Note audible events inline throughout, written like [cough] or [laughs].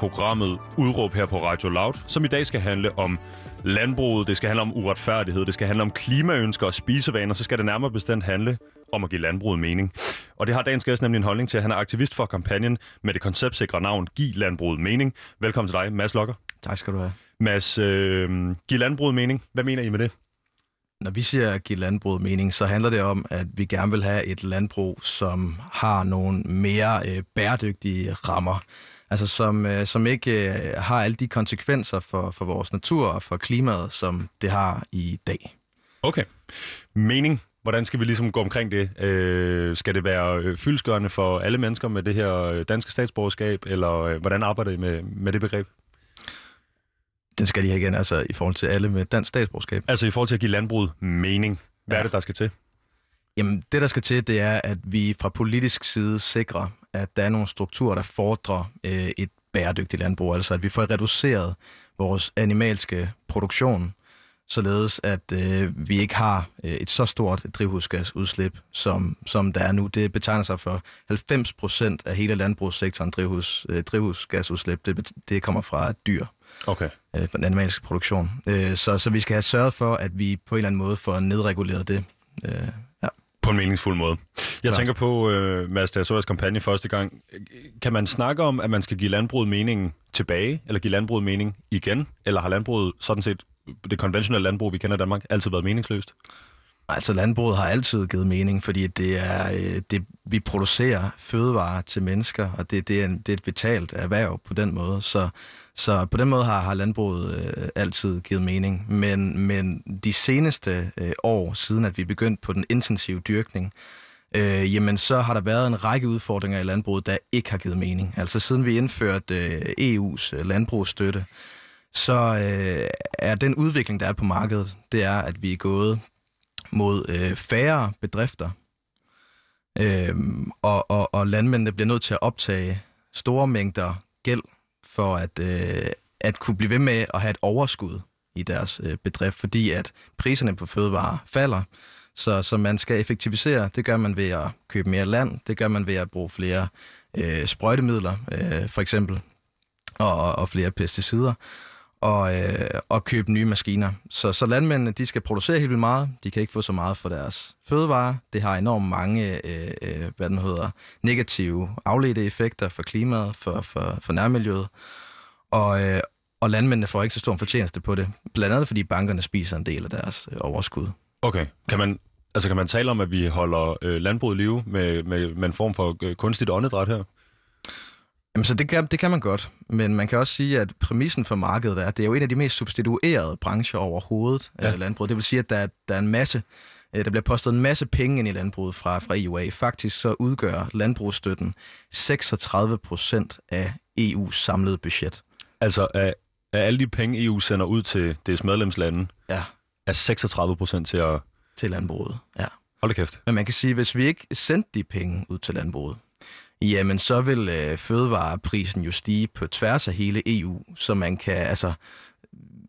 programmet Udråb her på Radio Loud, som i dag skal handle om landbruget, det skal handle om uretfærdighed, det skal handle om klimaønsker og spisevaner, så skal det nærmere bestemt handle om at give landbruget mening. Og det har dagens gæst nemlig en holdning til, at han er aktivist for kampagnen med det konceptsikre navn Giv landbruget mening. Velkommen til dig, Mads Lokker. Tak skal du have. Mads, øh, giv landbruget mening. Hvad mener I med det? Når vi siger at give landbruget mening, så handler det om, at vi gerne vil have et landbrug, som har nogle mere øh, bæredygtige rammer. Altså som, øh, som ikke øh, har alle de konsekvenser for, for vores natur og for klimaet, som det har i dag. Okay. Mening. Hvordan skal vi ligesom gå omkring det? Øh, skal det være øh, fyldskørende for alle mennesker med det her øh, danske statsborgerskab, eller øh, hvordan arbejder I med, med det begreb? Den skal de have igen, altså i forhold til alle med dansk statsborgerskab. Altså i forhold til at give landbruget mening. Hvad ja. er det, der skal til? Jamen, det der skal til, det er, at vi fra politisk side sikrer, at der er nogle strukturer, der fordrer øh, et bæredygtigt landbrug. Altså at vi får reduceret vores animalske produktion, således at øh, vi ikke har øh, et så stort drivhusgasudslip, som, som der er nu. Det betegner sig for 90 procent af hele landbrugssektoren drivhus, øh, drivhusgasudslip. Det, det kommer fra dyr. Okay. Øh, den animalske produktion. Øh, så, så vi skal have sørget for, at vi på en eller anden måde får nedreguleret det. Øh. På en meningsfuld måde. Jeg ja. tænker på, øh, Mads, da jeg så jeres kampagne første gang, kan man snakke om, at man skal give landbruget meningen tilbage, eller give landbruget mening igen? Eller har landbruget sådan set, det konventionelle landbrug, vi kender i Danmark, altid været meningsløst? Altså landbruget har altid givet mening, fordi det er, øh, det, vi producerer fødevarer til mennesker, og det, det, er, en, det er et vitalt erhverv på den måde. Så, så på den måde har, har landbruget øh, altid givet mening. Men, men de seneste øh, år, siden at vi begyndte på den intensive dyrkning, øh, jamen så har der været en række udfordringer i landbruget, der ikke har givet mening. Altså siden vi indførte øh, EU's øh, landbrugsstøtte, så øh, er den udvikling, der er på markedet, det er, at vi er gået mod øh, færre bedrifter, øh, og, og, og landmændene bliver nødt til at optage store mængder gæld for at, øh, at kunne blive ved med at have et overskud i deres øh, bedrift, fordi at priserne på fødevarer falder. Så, så man skal effektivisere. Det gør man ved at købe mere land. Det gør man ved at bruge flere øh, sprøjtemidler, øh, for eksempel, og, og flere pesticider og, øh, og købe nye maskiner. Så, så landmændene de skal producere helt vildt meget. De kan ikke få så meget for deres fødevarer. Det har enormt mange øh, øh, hvad den hedder, negative afledte effekter for klimaet, for, for, for nærmiljøet. Og, øh, og landmændene får ikke så stor en fortjeneste på det. Blandt andet fordi bankerne spiser en del af deres øh, overskud. Okay. Kan man, altså kan man tale om, at vi holder øh, landbruget i live med, med, med en form for øh, kunstigt åndedræt her? Jamen, så det kan, det kan man godt, men man kan også sige, at præmissen for markedet er, at det er jo en af de mest substituerede brancher overhovedet ja. af landbruget. Det vil sige, at der, der er en masse, øh, der bliver postet en masse penge ind i landbruget fra, fra EUA. Faktisk så udgør landbrugsstøtten 36 procent af EU's samlede budget. Altså af, af alle de penge, EU sender ud til dets medlemslande, ja. er 36 procent til at... Til landbruget, ja. Hold da kæft. Men man kan sige, at hvis vi ikke sendte de penge ud til landbruget, jamen så vil øh, fødevareprisen jo stige på tværs af hele EU, så man kan, altså,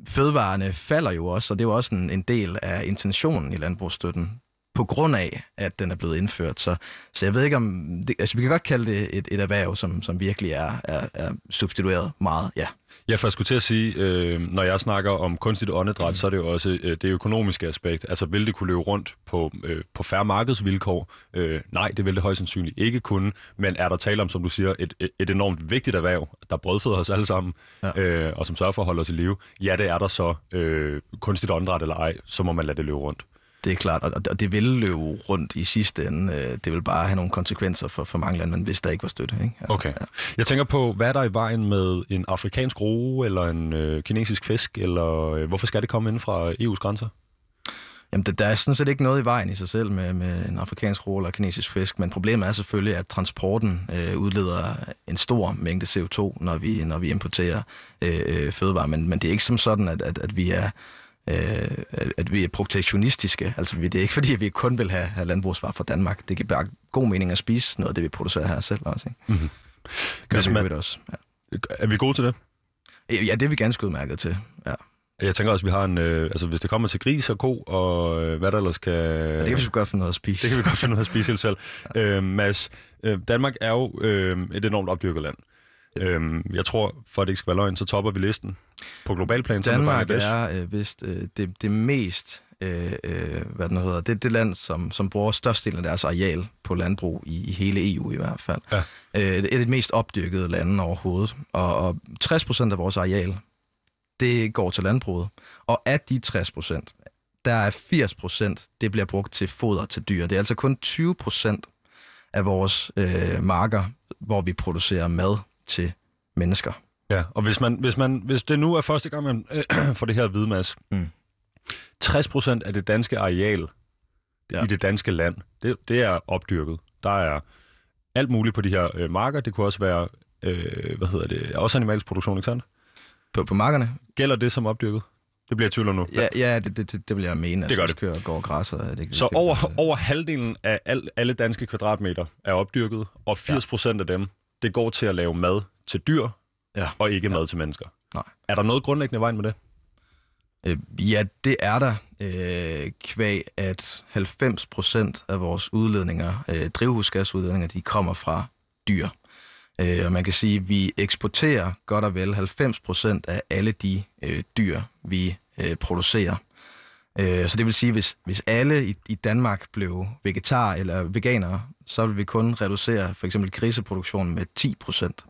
fødevarene falder jo også, og det er jo også en, en del af intentionen i landbrugsstøtten, på grund af, at den er blevet indført. Så, så jeg ved ikke om... Det, altså, vi kan godt kalde det et, et erhverv, som, som virkelig er, er, er substitueret meget, ja. Ja, for jeg skulle til at sige, øh, når jeg snakker om kunstigt åndedræt, mm. så er det jo også øh, det økonomiske aspekt. Altså, vil det kunne løbe rundt på, øh, på færre markedsvilkår? Øh, nej, det vil det højst sandsynligt ikke kunne. Men er der tale om, som du siger, et, et, enormt vigtigt erhverv, der brødføder os alle sammen, ja. øh, og som sørger for at holde os i live? Ja, det er der så. Øh, kunstigt åndedræt eller ej, så må man lade det løbe rundt. Det er klart, og det vil løbe rundt i sidste ende. Øh, det vil bare have nogle konsekvenser for, for mange lande, hvis der ikke var støtte. Ikke? Altså, okay. Ja. Jeg tænker på, hvad er der i vejen med en afrikansk roe, eller en øh, kinesisk fisk, eller øh, hvorfor skal det komme inden fra EU's grænser? Jamen, der, der er sådan set ikke noget i vejen i sig selv med, med en afrikansk ro eller kinesisk fisk, men problemet er selvfølgelig, at transporten øh, udleder en stor mængde CO2, når vi, når vi importerer øh, øh, fødevarer. Men, men det er ikke som sådan, at, at, at vi er øh, at vi er protektionistiske. Altså, det er ikke fordi, at vi kun vil have, have landbrugsvarer fra Danmark. Det giver bare god mening at spise noget af det, vi producerer her selv også. Ikke? Mm-hmm. Gør Hvis vi man- også. Ja. Er vi gode til det? ja, det er vi ganske udmærket til. Ja. Jeg tænker også, at vi har en... Øh, altså, hvis det kommer til gris og ko, og øh, hvad der ellers kan... Det kan vi godt finde noget at spise. Det kan vi godt finde af at spise helt selv. [laughs] Øh, Mads, øh, Danmark er jo øh, et enormt opdyrket land. Øh, jeg tror, for at det ikke skal være løgn, så topper vi listen på global plan. Danmark er øh, vist øh, det, det mest, øh, øh, hvad den hedder, det, det land, som, som bruger størstedelen af deres areal på landbrug i, i hele EU i hvert fald. Ja. Øh, det er det mest opdyrkede lande overhovedet. Og, og 60 procent af vores areal, det går til landbruget. Og af de 60 procent, der er 80 procent, det bliver brugt til foder til dyr. Det er altså kun 20 procent af vores øh, marker, hvor vi producerer mad til mennesker. Ja, og hvis, man, hvis, man, hvis det nu er første gang, man øh, [clears throat] får det her at vide, Mads. Mm. 60 procent af det danske areal ja. Ja. i det danske land, det, det er opdyrket. Der er alt muligt på de her øh, marker. Det kunne også være, øh, hvad hedder det, også animalsk produktion, ikke sandt? På, på markerne, Gælder det som opdyrket? Det bliver jeg i tvivl om nu. Ja, ja det, det, det, det vil jeg mene. Det gør det. kører går græs. Og det, Så det, over, over halvdelen af al, alle danske kvadratmeter er opdyrket, og 80 procent af dem, det går til at lave mad til dyr, Ja. og ikke Ja. mad til mennesker. Nej. Er der noget grundlæggende vejen med det? Øh, ja, det er der. Øh, kvæg, at 90 procent af vores udledninger, øh, drivhusgasudledninger, de kommer fra dyr. Øh, og man kan sige, at vi eksporterer godt og vel 90 procent af alle de øh, dyr, vi øh, producerer. Øh, så det vil sige, hvis, hvis alle i, i Danmark blev vegetar eller veganere, så vil vi kun reducere for eksempel griseproduktionen med 10 procent.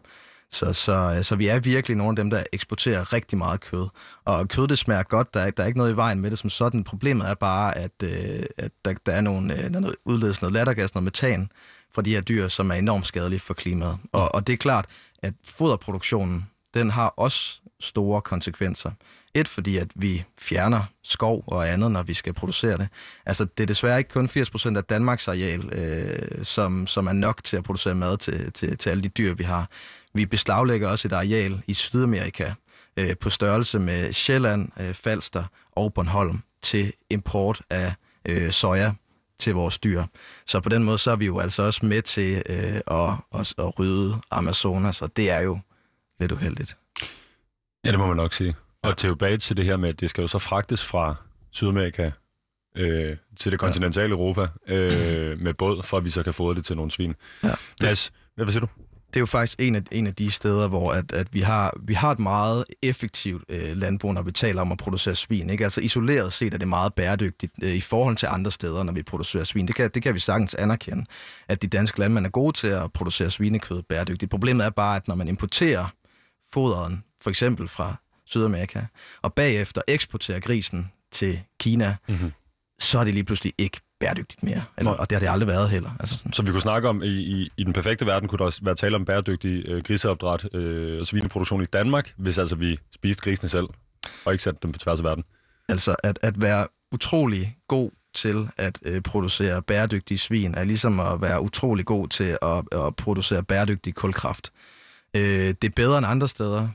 Så, så, så vi er virkelig nogle af dem, der eksporterer rigtig meget kød. Og kød, det smager godt. Der er, der er ikke noget i vejen med det som sådan. Problemet er bare, at, øh, at der, der er nogle, øh, der er noget, udledes noget lattergas, noget metan fra de her dyr, som er enormt skadelige for klimaet. Og, og det er klart, at foderproduktionen, den har også store konsekvenser. Et, fordi at vi fjerner skov og andet, når vi skal producere det. Altså, det er desværre ikke kun 80% af Danmarks areal, øh, som, som er nok til at producere mad til, til, til alle de dyr, vi har. Vi beslaglægger også et areal i Sydamerika øh, på størrelse med Sjælland, øh, Falster og Bornholm til import af øh, soja til vores dyr. Så på den måde så er vi jo altså også med til øh, at, at, at rydde Amazonas, og det er jo lidt uheldigt. Ja, det må man nok sige. Og tilbage til det her med, at det skal jo så fragtes fra Sydamerika øh, til det kontinentale Europa øh, [clears throat] med båd, for at vi så kan fodre det til nogle svin. Ja. Mads, hvad hvad siger du? Det er jo faktisk en af, en af de steder, hvor at, at vi, har, vi har et meget effektivt øh, landbrug, når vi taler om at producere svin. Ikke? Altså isoleret set er det meget bæredygtigt øh, i forhold til andre steder, når vi producerer svin. Det kan, det kan vi sagtens anerkende, at de danske landmænd er gode til at producere svinekød bæredygtigt. Problemet er bare, at når man importerer foderen, for eksempel fra Sydamerika, og bagefter eksporterer grisen til Kina, Mm-hmm. så er det lige pludselig ikke bæredygtigt mere. Eller, og det har det aldrig været heller. Altså sådan. Så vi kunne snakke om, i, i, i den perfekte verden kunne der også være tale om bæredygtig øh, griseopdræt øh, og svineproduktion i Danmark, hvis altså vi spiste grisene selv, og ikke satte dem på tværs af verden. Altså at, at være utrolig god til at øh, producere bæredygtige svin, er ligesom at være utrolig god til at, at producere bæredygtig kulkraft. Øh, det er bedre end andre steder.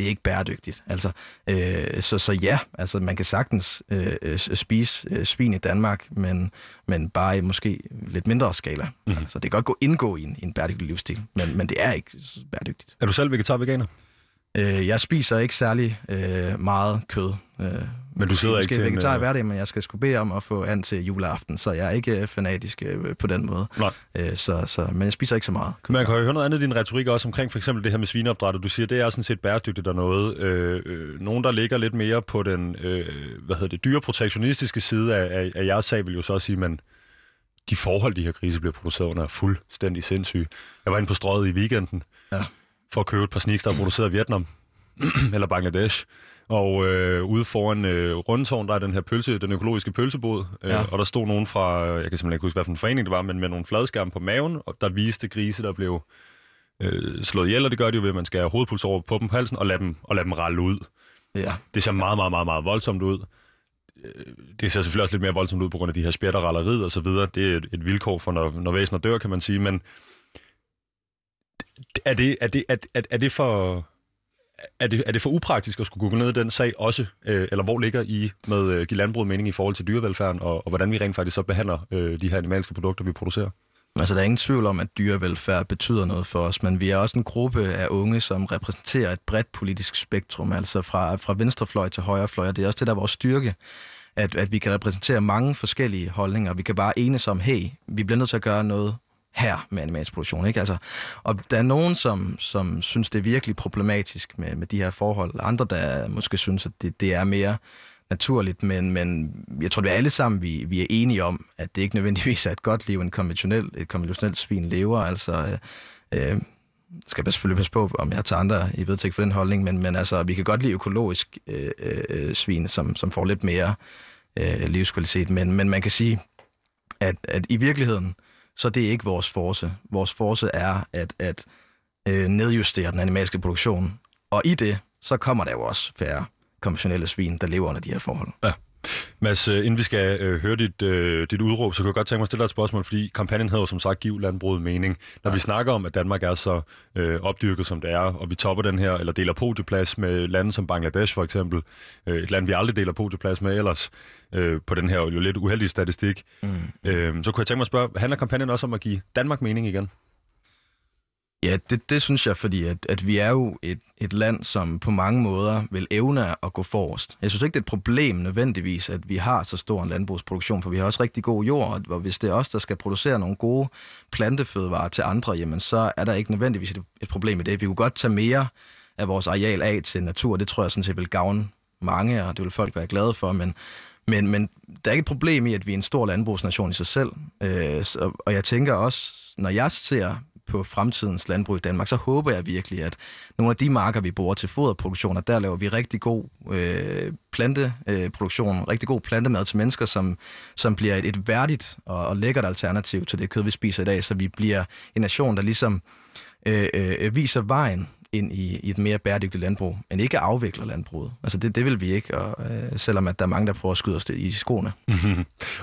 Det er ikke bæredygtigt. Altså, øh, så, så ja, altså, man kan sagtens øh, spise øh, svin i Danmark, men, men bare i måske lidt mindre skala. Mhm. Mm-hmm. Så det kan godt gå indgå i en, i en bæredygtig livsstil, men, men det er ikke bæredygtigt. Er du selv vegetar-veganer? Øh, jeg spiser ikke særlig øh, meget kød. Øh, Men du sidder ikke til en, vegetar i øh, hverdagen, men jeg skal sgu bede om at få an til juleaften, så jeg er ikke øh, fanatisk øh, på den måde. Nej. Øh, så, så, men jeg spiser ikke så meget. kød. Man kan jo høre noget andet i din retorik også omkring for eksempel det her med svineopdræt, du siger, det er sådan set bæredygtigt og noget. Øh, øh, nogen, der ligger lidt mere på den øh, hvad hedder det, dyreprotektionistiske side af, af, af jeres sag, vil jo så sige, men de forhold, de her grise bliver produceret under, er fuldstændig sindssyge. Jeg var inde på strøget i weekenden Ja. For at købe et par sneaks, der er produceret i Vietnam [clears throat] eller Bangladesh. Og øh, ude foran øh, Rundetårn, der er den her pølse, den økologiske pølsebod, øh, Ja. og der stod nogen fra, øh, jeg kan simpelthen ikke huske, hvad for en forening det var, men med nogle fladskærme på maven, og der viste grise, der blev øh, slået ihjel, og det gør de jo ved, at man skal have hovedpuls over på dem på halsen, og lade dem, og lade dem ralle ud. Ja. Det ser meget, meget, meget, meget voldsomt ud. det ser selvfølgelig også lidt mere voldsomt ud på grund af de her spjætter, ralleriet og så videre. Det er et, et vilkår for, når, når væsener dør, kan man sige, men er det, er det, er, er, er det for... Er det, er det for upraktisk at skulle gå ned i den sag også? Øh, eller hvor ligger I med øh, give landbruget mening i forhold til dyrevelfærden, og, og hvordan vi rent faktisk så behandler øh, de her animalske produkter, vi producerer? Altså, der er ingen tvivl om, at dyrevelfærd betyder noget for os, men vi er også en gruppe af unge, som repræsenterer et bredt politisk spektrum, altså fra, fra venstrefløj til højrefløj, og det er også det, der er vores styrke, at, at vi kan repræsentere mange forskellige holdninger. Vi kan bare enes om, hey, vi bliver nødt til at gøre noget her med animalsk produktion. Ikke? Altså, og der er nogen, som, som synes, det er virkelig problematisk med, med de her forhold. Andre, der måske synes, at det, det er mere naturligt, men, men jeg tror, at vi alle sammen vi, vi er enige om, at det ikke nødvendigvis er et godt liv, en konventionel, et konventionelt svin lever. Altså, øh, skal jeg selvfølgelig passe på, om jeg tager andre i vedtægt for den holdning, men, men altså, vi kan godt lide økologisk øh, øh, øh svin, som, som får lidt mere øh, livskvalitet, men, men man kan sige, at, at i virkeligheden, så det er ikke vores force. Vores force er at, at øh, nedjustere den animalske produktion, og i det, så kommer der jo også færre konventionelle svin, der lever under de her forhold. Ja. Mads, øh, inden vi skal øh, høre dit, øh, dit udråb, så kan jeg godt tænke mig at stille dig et spørgsmål, fordi kampagnen hedder jo som sagt Giv landbruget mening. Når ja. vi snakker om, at Danmark er så øh, opdyrket, som det er, og vi topper den her, eller deler podieplads med lande som Bangladesh for eksempel, øh, et land, vi aldrig deler podieplads med ellers, øh, på den her jo lidt uheldige statistik, mm. øh, så kunne jeg tænke mig at spørge, handler kampagnen også om at give Danmark mening igen? Ja, det, det synes jeg, fordi at, at vi er jo et, et land, som på mange måder vil evne at gå forrest. Jeg synes ikke, det er et problem nødvendigvis, at vi har så stor en landbrugsproduktion, for vi har også rigtig god jord, og hvis det er os, der skal producere nogle gode plantefødevarer til andre, jamen så er der ikke nødvendigvis et, et problem i det. Vi kunne godt tage mere af vores areal af til natur, det tror jeg sådan set vil gavne mange, og det vil folk være glade for, men, men, men der er ikke et problem i, at vi er en stor landbrugsnation i sig selv. Øh, så, og jeg tænker også, når jeg ser på fremtidens landbrug i Danmark, så håber jeg virkelig, at nogle af de marker, vi bruger til foderproduktion, der laver vi rigtig god øh, planteproduktion, øh, rigtig god plantemad til mennesker, som, som bliver et, et værdigt og, og lækkert alternativ til det kød, vi spiser i dag, så vi bliver en nation, der ligesom øh, øh, øh viser vejen ind i, i et mere bæredygtigt landbrug, men ikke afvikler landbruget. Altså det, det vil vi ikke, og, øh, selvom at der er mange, der prøver at skyde os det i skoene.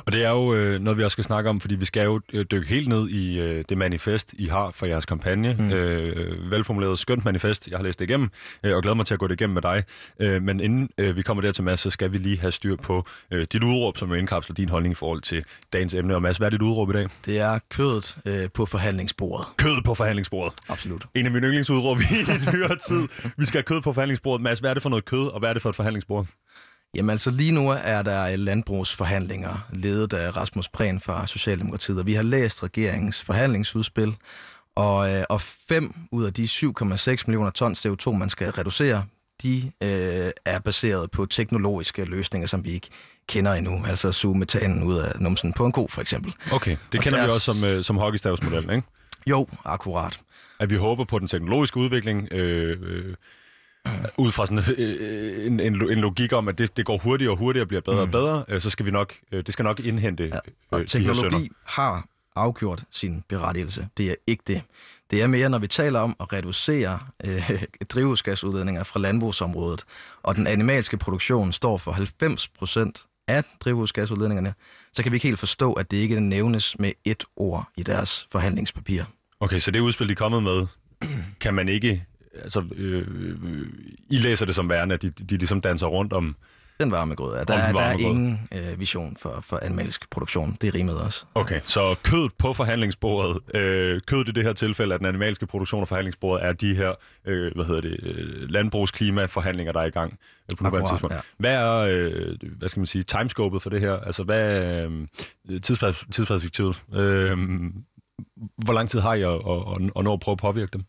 og det er jo øh, noget, vi også skal snakke om, fordi vi skal jo øh, dykke helt ned i øh, det manifest, I har for jeres kampagne. Mm. Øh, velformuleret skønt manifest, jeg har læst det igennem, øh, og glæder mig til at gå det igennem med dig. Øh, men inden øh, vi kommer der til Mads, så skal vi lige have styr på øh, dit udråb, som jo indkapsler din holdning i forhold til dagens emne. Og Mads, hvad er dit udråb i dag? Det er kødet øh, på forhandlingsbordet. Kødet på forhandlingsbordet. Absolut. En af mine yndlingsudråb i nyere tid. Vi skal have kød på forhandlingsbordet. Mads, hvad er det for noget kød, og hvad er det for et forhandlingsbord? Jamen altså lige nu er der landbrugsforhandlinger, ledet af Rasmus Prehn fra Socialdemokratiet, og vi har læst regeringens forhandlingsudspil, og, øh, og fem ud af de 7,6 millioner tons CO2, man skal reducere, de øh, er baseret på teknologiske løsninger, som vi ikke kender endnu. Altså suge metanen ud af numsen på en ko, for eksempel. Okay, det og kender deres... vi også som, øh, som hockeystavsmodellen, ikke? Jo, akkurat. At vi håber på den teknologiske udvikling, øh, øh, ud fra sådan øh, en, en, en logik om, at det, det går hurtigere og hurtigere og bliver bedre mm. og bedre, øh, så skal vi nok, øh, det skal nok indhente ja, og øh, teknologi har afgjort sin berettigelse. Det er ikke det. Det er mere, når vi taler om at reducere øh, [laughs] drivhusgasudledninger fra landbrugsområdet, og den animalske produktion står for 90 procent af drivhusgasudledningerne, så kan vi ikke helt forstå, at det ikke nævnes med et ord i deres forhandlingspapir. Okay, så det udspil, de er kommet med, kan man ikke... Altså, øh, øh, I læser det som værende, at de, de ligesom danser rundt om... Den varme grød, ja. Der, er, der er ingen øh, vision for, for animalsk produktion. Det rimet også. Okay, så kød på forhandlingsbordet. Øh, kød i det her tilfælde af den animalske produktion og forhandlingsbordet er de her øh, hvad hedder det, øh, landbrugsklimaforhandlinger, der er i gang øh, på nuværende tidspunkt. Ja. Hvad er, øh, hvad skal man sige, timescopet for det her? Altså, hvad er øh, tidsperspektivet? Øh, hvor lang tid har I at, at, at nå at prøve at påvirke dem?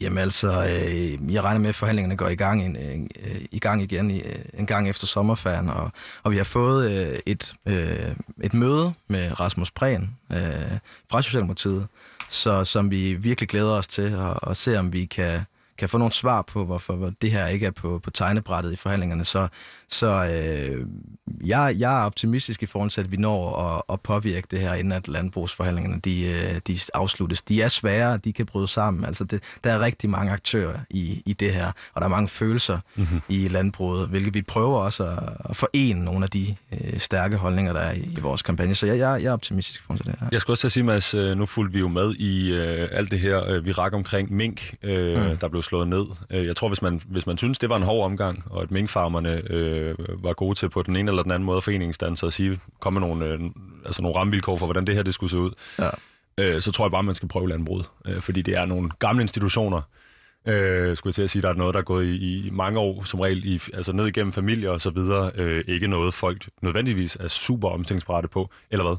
Jamen altså, øh, jeg regner med, at forhandlingerne går i gang, en, en, øh, i gang igen i, øh, en gang efter sommerferien, og, og vi har fået øh, et, øh, et møde med Rasmus Prehn øh, fra Socialdemokratiet, så, som vi virkelig glæder os til at, at se, om vi kan, kan få nogle svar på, hvorfor hvor det her ikke er på, på tegnebrættet i forhandlingerne, så, så øh, jeg, jeg er optimistisk i forhold til, at vi når at, at påvirke det her, inden at landbrugsforhandlingerne de, øh, de afsluttes. De er svære, de kan bryde sammen. Altså det, der er rigtig mange aktører i, i det her, og der er mange følelser mm-hmm. i landbruget, hvilket vi prøver også at, at forene nogle af de øh, stærke holdninger, der er i, i vores kampagne. Så jeg, jeg, jeg er optimistisk i forhold til det her. Jeg skal også sige, Mads, øh, nu fulgte vi jo med i øh, alt det her øh, virak omkring mink, øh, mm. der blev slået ned. Øh, jeg tror, hvis man, hvis man synes, det var en hård omgang, og at minkfarmerne øh, var gode til på den ene eller den anden måde foreningsdanser at sige, komme med nogle, øh, altså nogle rammevilkår for, hvordan det her det skulle se ud, ja. øh, så tror jeg bare, man skal prøve landbruget. Øh, fordi det er nogle gamle institutioner, Øh, skulle jeg til at sige, der er noget, der er gået i, i mange år, som regel, i, altså ned igennem familier og så videre. Øh, ikke noget, folk nødvendigvis er super omstillingsparate på, eller hvad?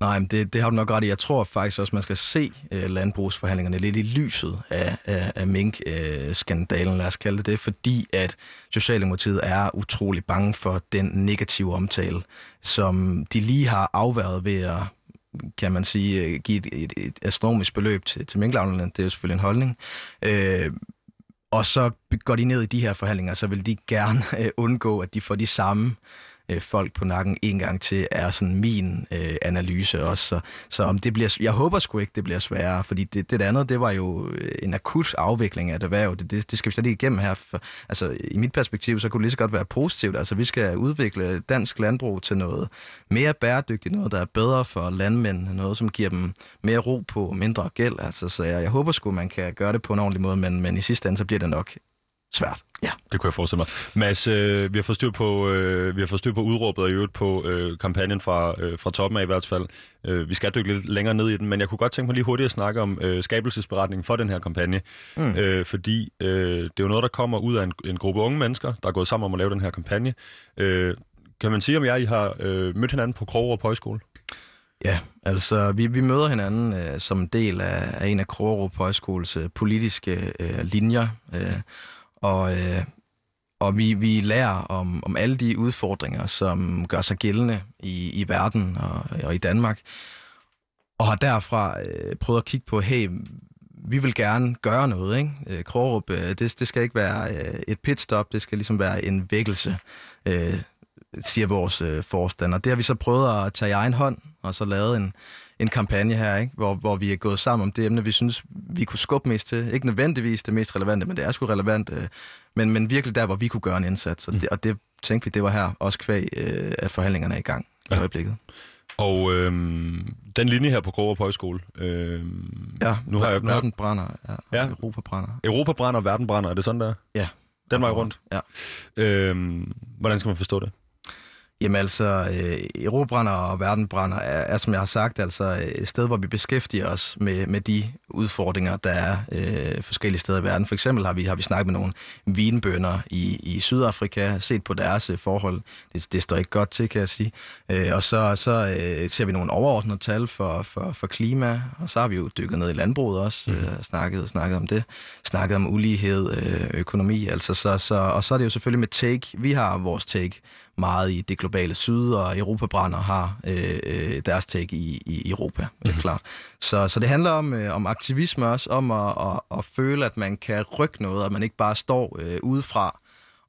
Nej, men det, det har du nok ret i. Jeg tror faktisk også, man skal se øh, landbrugsforhandlingerne lidt i lyset af, af, af mink-skandalen, øh, lad os kalde det det, fordi at Socialdemokratiet er utrolig bange for den negative omtale, som de lige har afværet ved at kan man sige, øh, give et, et, et astronomisk beløb til, til minklavlerne. Det er jo selvfølgelig en holdning. Øh, og så går de ned i de her forhandlinger, så vil de gerne øh, undgå, at de får de samme øh, folk på nakken en gang til, er sådan min øh, analyse også. Så, så om det bliver, jeg håber sgu ikke, det bliver sværere, fordi det, det andet, det var jo øh, en akut afvikling af det erhverv. Det, det, det skal vi slet ikke igennem her. For, altså, i mit perspektiv, så kunne det lige så godt være positivt. Altså, vi skal udvikle dansk landbrug til noget mere bæredygtigt, noget, der er bedre for landmænd, noget, som giver dem mere ro på, mindre gæld. Altså, så jeg, jeg håber sgu, man kan gøre det på en ordentlig måde, men, men i sidste ende, så bliver det nok svært. Ja. Det kunne jeg forestille mig. Mads, øh, vi har fået styr på, øh, vi har fået styr på udråbet og i øvrigt på øh, kampagnen fra, øh, fra toppen af i hvert fald. Øh, vi skal dykke lidt længere ned i den, men jeg kunne godt tænke mig lige hurtigt at snakke om øh, skabelsesberetningen for den her kampagne. Mm. Øh, fordi øh, det er jo noget, der kommer ud af en, en gruppe unge mennesker, der er gået sammen om at lave den her kampagne. Øh, kan man sige, om jeg I har øh, mødt hinanden på Krogerup Højskole? Ja, altså vi, vi møder hinanden øh, som del af, af en af Krogerup Højskoles øh, politiske øh, linjer. Øh, og, øh, og vi, vi lærer om, om alle de udfordringer, som gør sig gældende i, i verden og, og i Danmark. Og har derfra øh, prøvet at kigge på, hey, vi vil gerne gøre noget. Ikke? Øh, Krogerup, øh, det, det skal ikke være øh, et pitstop, det skal ligesom være en vækkelse, øh, siger vores øh, forstander. Det har vi så prøvet at tage i egen hånd, og så lavet en, en kampagne her, ikke? Hvor, hvor vi er gået sammen om det emne, vi synes, vi kunne skubbe mest til. Ikke nødvendigvis det mest relevante, men det er sgu relevant. Øh, men, men virkelig der, hvor vi kunne gøre en indsats. Og det, og det tænkte vi, det var her også kvæg, øh, at forhandlingerne er i gang i ja. øjeblikket. Og øhm, den linje her på Krogerup Højskole. Øhm, ja, nu har jeg, nu verden brænder. Ja, ja, Europa brænder. Europa brænder, verden brænder. Er det sådan der? Ja. Den vej rundt? Ja. Øhm, hvordan skal man forstå det? Jamen altså, øh, Eurobrænder og Verdenbrænder er, er, som jeg har sagt, altså et sted, hvor vi beskæftiger os med, med de udfordringer, der er øh, forskellige steder i verden. For eksempel har vi, har vi snakket med nogle vinbønder i, i Sydafrika, set på deres øh, forhold. Det, det står ikke godt til, kan jeg sige. Øh, og så, så øh, ser vi nogle overordnede tal for, for, for klima, og så har vi jo dykket ned i landbruget også, mm. øh, snakket, snakket om det, snakket om ulighed, øh, økonomi, altså så, så, og så er det jo selvfølgelig med take. Vi har vores take meget i det globale syd, og Europa brænder har øh, øh, deres take i, i Europa, mm-hmm. klart. Så, så det handler om, øh, om aktivisme også, om at, at, at føle, at man kan rykke noget, at man ikke bare står øh, udefra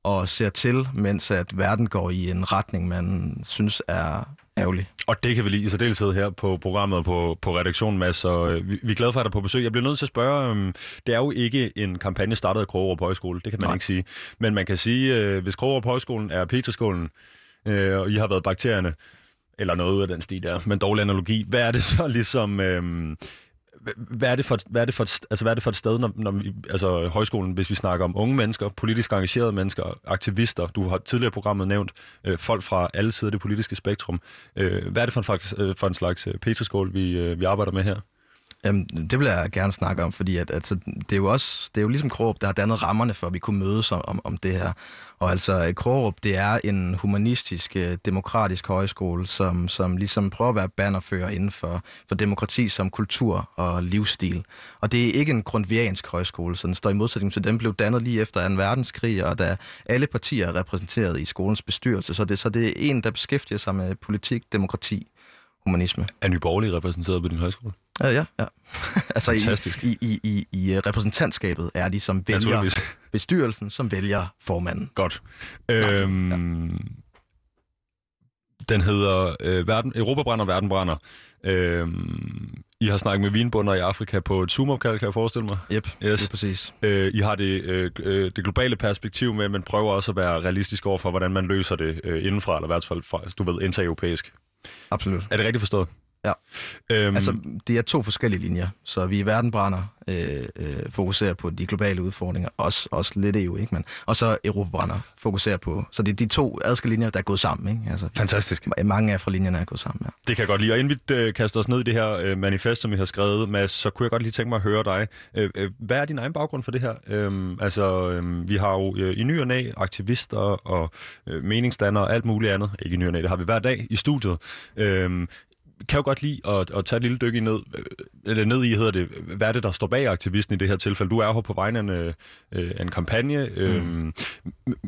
og ser til, mens at verden går i en retning, man synes er ærgerlig. Og det kan vi lige i særdeleshed her på programmet på, på redaktionen, Mads. Så øh, vi, vi er glade for at dig på besøg. Jeg bliver nødt til at spørge, øh, det er jo ikke en kampagne startet af Krogerup Højskole, det kan man Nej. ikke sige. Men man kan sige, øh, hvis Krogerup Højskolen er Peterskolen, øh, og I har været bakterierne, eller noget af den stil der, men dårlig analogi, hvad er det så [laughs] ligesom... Øh, hvad er det for, hvad er det for, et, altså, hvad er det for et sted, når, når vi, altså højskolen, hvis vi snakker om unge mennesker, politisk engagerede mennesker, aktivister, du har tidligere programmet nævnt øh, folk fra alle sider af det politiske spektrum. Øh, hvad er det for en, faktisk, øh, for en slags øh, vi, øh, vi arbejder med her? Jamen, det vil jeg gerne snakke om, fordi at, altså, det er jo også, det er jo ligesom Krogerup, der har dannet rammerne for, at vi kunne mødes om, om, om det her. Og altså, øh, Krogerup, det er en humanistisk, øh, demokratisk højskole, som, som ligesom prøver at være bannerfører inden for, for demokrati som kultur og livsstil. Og det er ikke en grundviansk højskole, så den står i modsætning til, den blev dannet lige efter 2. verdenskrig, og da alle partier er repræsenteret i skolens bestyrelse, så det, så det er en, der beskæftiger sig med politik, demokrati, humanisme. Er Nye Borgerlige repræsenteret på din højskole? Ja, ja. ja. [laughs] altså Fantastisk. i, i, i, i øh, repræsentantskabet er de, som vælger bestyrelsen, som vælger formanden. Godt. Øhm, Den hedder øh, verden, Europa brænder, verden brænder. Øhm, I har snakket med vinbunder i Afrika på et Zoom-opkald, kan jeg forestille mig. Yep, Yes. det er præcis. Øh, I har det, øh, øh, det globale perspektiv med, men prøver også at være realistisk over for, hvordan man løser det øh, indenfra, eller i hvert fald fra, du ved, intereuropæisk. Absolut. Er det rigtigt forstået? Ja. Øhm, Altså, det er to forskellige linjer. Så vi i verden brænder øh, øh, fokuserer på de globale udfordringer, også, også lidt EU, ikke? Men, og så Europa brænder fokuserer på. Så det er de to adskilte linjer, der er gået sammen, ikke? Altså, Fantastisk. mange af fra linjerne er gået sammen, ja. Det kan jeg godt lide. Og inden vi øh, kaster os ned i det her øh, manifest, som vi har skrevet, Mads, så kunne jeg godt lige tænke mig at høre dig. Øh, øh, hvad er din egen baggrund for det her? Øhm, altså, øh, vi har jo øh, i ny og næ aktivister og øh, meningsdannere og alt muligt andet. Ikke i ny og næ, det har vi hver dag i studiet. Øh, kan jo godt lide at, at tage et lille dyk i ned, øh, eller ned i, hedder det, hvad er det, der står bag aktivisten i det her tilfælde? Du er her på vegne af en, øh, en kampagne, øh, mm.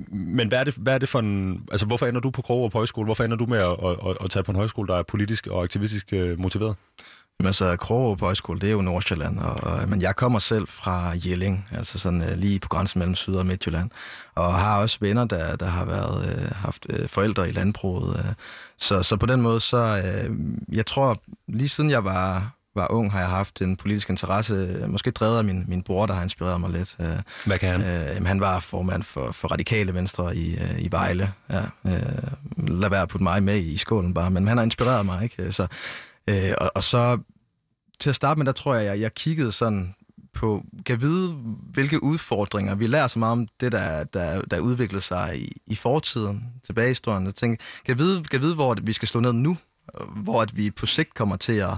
men hvad er, det, hvad er det for en, altså hvorfor ender du på Krogerup Højskole? Hvorfor ender du med at, at, at, at tage på en højskole, der er politisk og aktivistisk øh, motiveret? Men altså, Krogerup Højskole, det er jo Nordsjælland, og, og, men jeg kommer selv fra Jelling, altså sådan uh, lige på grænsen mellem Syd- og Midtjylland, og har også venner, der, der har været uh, haft uh, forældre i landbruget. Uh, så, så på den måde, så uh, jeg tror, lige siden jeg var, var ung, har jeg haft en politisk interesse, måske drevet af min, min bror, der har inspireret mig lidt. Uh, Hvad kan han? Øh, jamen, han var formand for, for Radikale Venstre i, øh, i Vejle. Ja, øh, lad være at putte mig med i skålen bare, men han har inspireret mig, ikke? Så, øh, og, og så til at starte med, der tror jeg, jeg, jeg kiggede sådan på, kan vide, hvilke udfordringer, vi lærer så meget om det, der, der, der udviklede sig i, i fortiden, tilbage i historien. Jeg tænkte, kan vide, kan vide, hvor vi skal slå ned nu, hvor at vi på sigt kommer til at,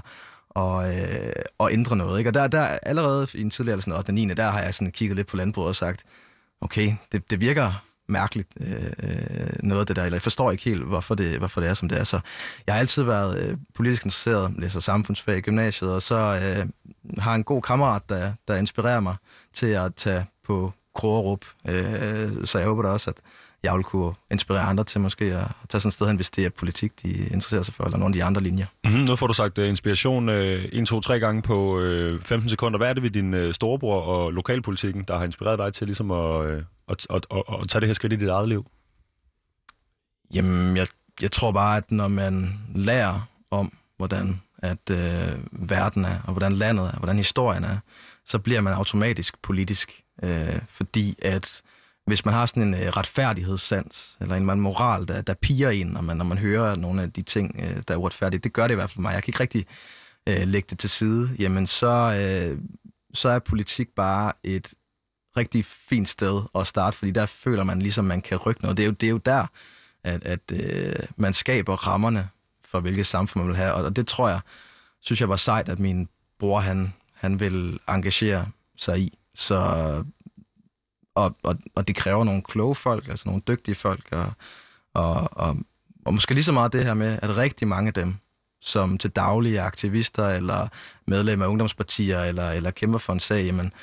og, øh, og ændre noget. Ikke? Og der, der allerede i en tidligere sådan 8. 9. der har jeg sådan kigget lidt på landbruget og sagt, okay, det, det virker mærkeligt øh, øh, noget af det der, eller jeg forstår ikke helt, hvorfor det, hvorfor det er, som det er. Så jeg har altid været øh, politisk interesseret, læser samfundsfag i gymnasiet, og så øh, har en god kammerat, der, der inspirerer mig til at tage på Krogerup. Øh, så jeg håber da også, at jeg vil kunne inspirere andre til måske at tage sådan et sted hen, hvis det er politik, de interesserer sig for, eller nogle af de andre linjer. Mm-hmm. Nu får du sagt uh, inspiration uh, 1, 2, 3 gange på uh, 15 sekunder. Hvad er det ved din uh, storebror og lokalpolitikken, der har inspireret dig til ligesom at, uh, at, at, at, at tage det her skridt i dit eget liv? Jamen, jeg, jeg tror bare, at når man lærer om, hvordan at øh, verden er, og hvordan landet er, og hvordan historien er, så bliver man automatisk politisk. Øh, fordi at hvis man har sådan en øh, retfærdighedssans, eller en, en moral, der, der piger en, når man, når man hører nogle af de ting, øh, der er uretfærdige, det gør det i hvert fald for mig. Jeg kan ikke rigtig øh, lægge det til side. Jamen, så, øh, så er politik bare et rigtig fint sted at starte, fordi der føler man ligesom, man kan rykke noget. Det er jo, det er jo der, at, at øh, man skaber rammerne for, hvilket samfund man vil have. Og, og det tror jeg, synes jeg var sejt, at min bror, han, han vil engagere sig i. Så, og, og, og det kræver nogle kloge folk, altså nogle dygtige folk, og, og, og, og måske lige så meget det her med, at rigtig mange af dem, som til daglige er aktivister, eller medlemmer af ungdomspartier, eller, eller kæmper for en sag, jamen,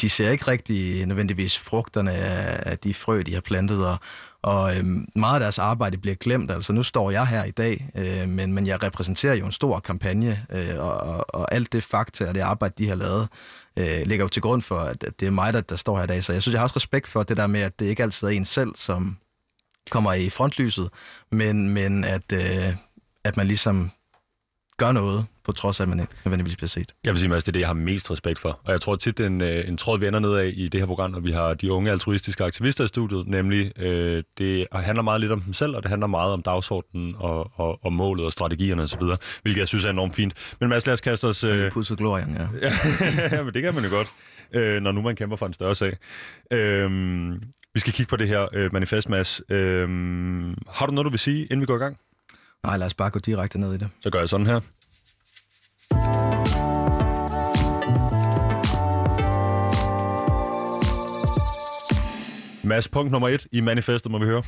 de ser ikke rigtig nødvendigvis frugterne af, af de frø, de har plantet, og, og øhm, meget af deres arbejde bliver glemt. Altså nu står jeg her i dag, øh, men, men jeg repræsenterer jo en stor kampagne, øh, og, og, og alt det fakta og det arbejde, de har lavet, øh, ligger jo til grund for, at, det er mig, der, der står her i dag. Så jeg synes, jeg har også respekt for det der med, at det ikke altid er en selv, som kommer i frontlyset, men, men at, øh, at man ligesom gør noget, på trods af, at man ikke nødvendigvis bliver set. Jeg vil sige, Mads, det er det, jeg har mest respekt for. Og jeg tror tit, en, øh, en tråd, vi ender ned af i det her program, når vi har de unge altruistiske aktivister i studiet, nemlig øh, det handler meget lidt om dem selv, og det handler meget om dagsordenen og, og, og målet og strategierne osv., hvilket jeg synes er enormt fint. Men Mads, lad os kaste os... Øh... Pudset glorien, [laughs] ja. ja, men det kan man jo godt, øh, når nu man kæmper for en større sag. Øh, vi skal kigge på det her øh, manifest, Mads. Øh, har du noget, du vil sige, inden vi går i gang? Nej, lad os bare gå direkte ned i det. Så gør jeg sådan her. Mads, punkt nummer et i manifestet må vi høre.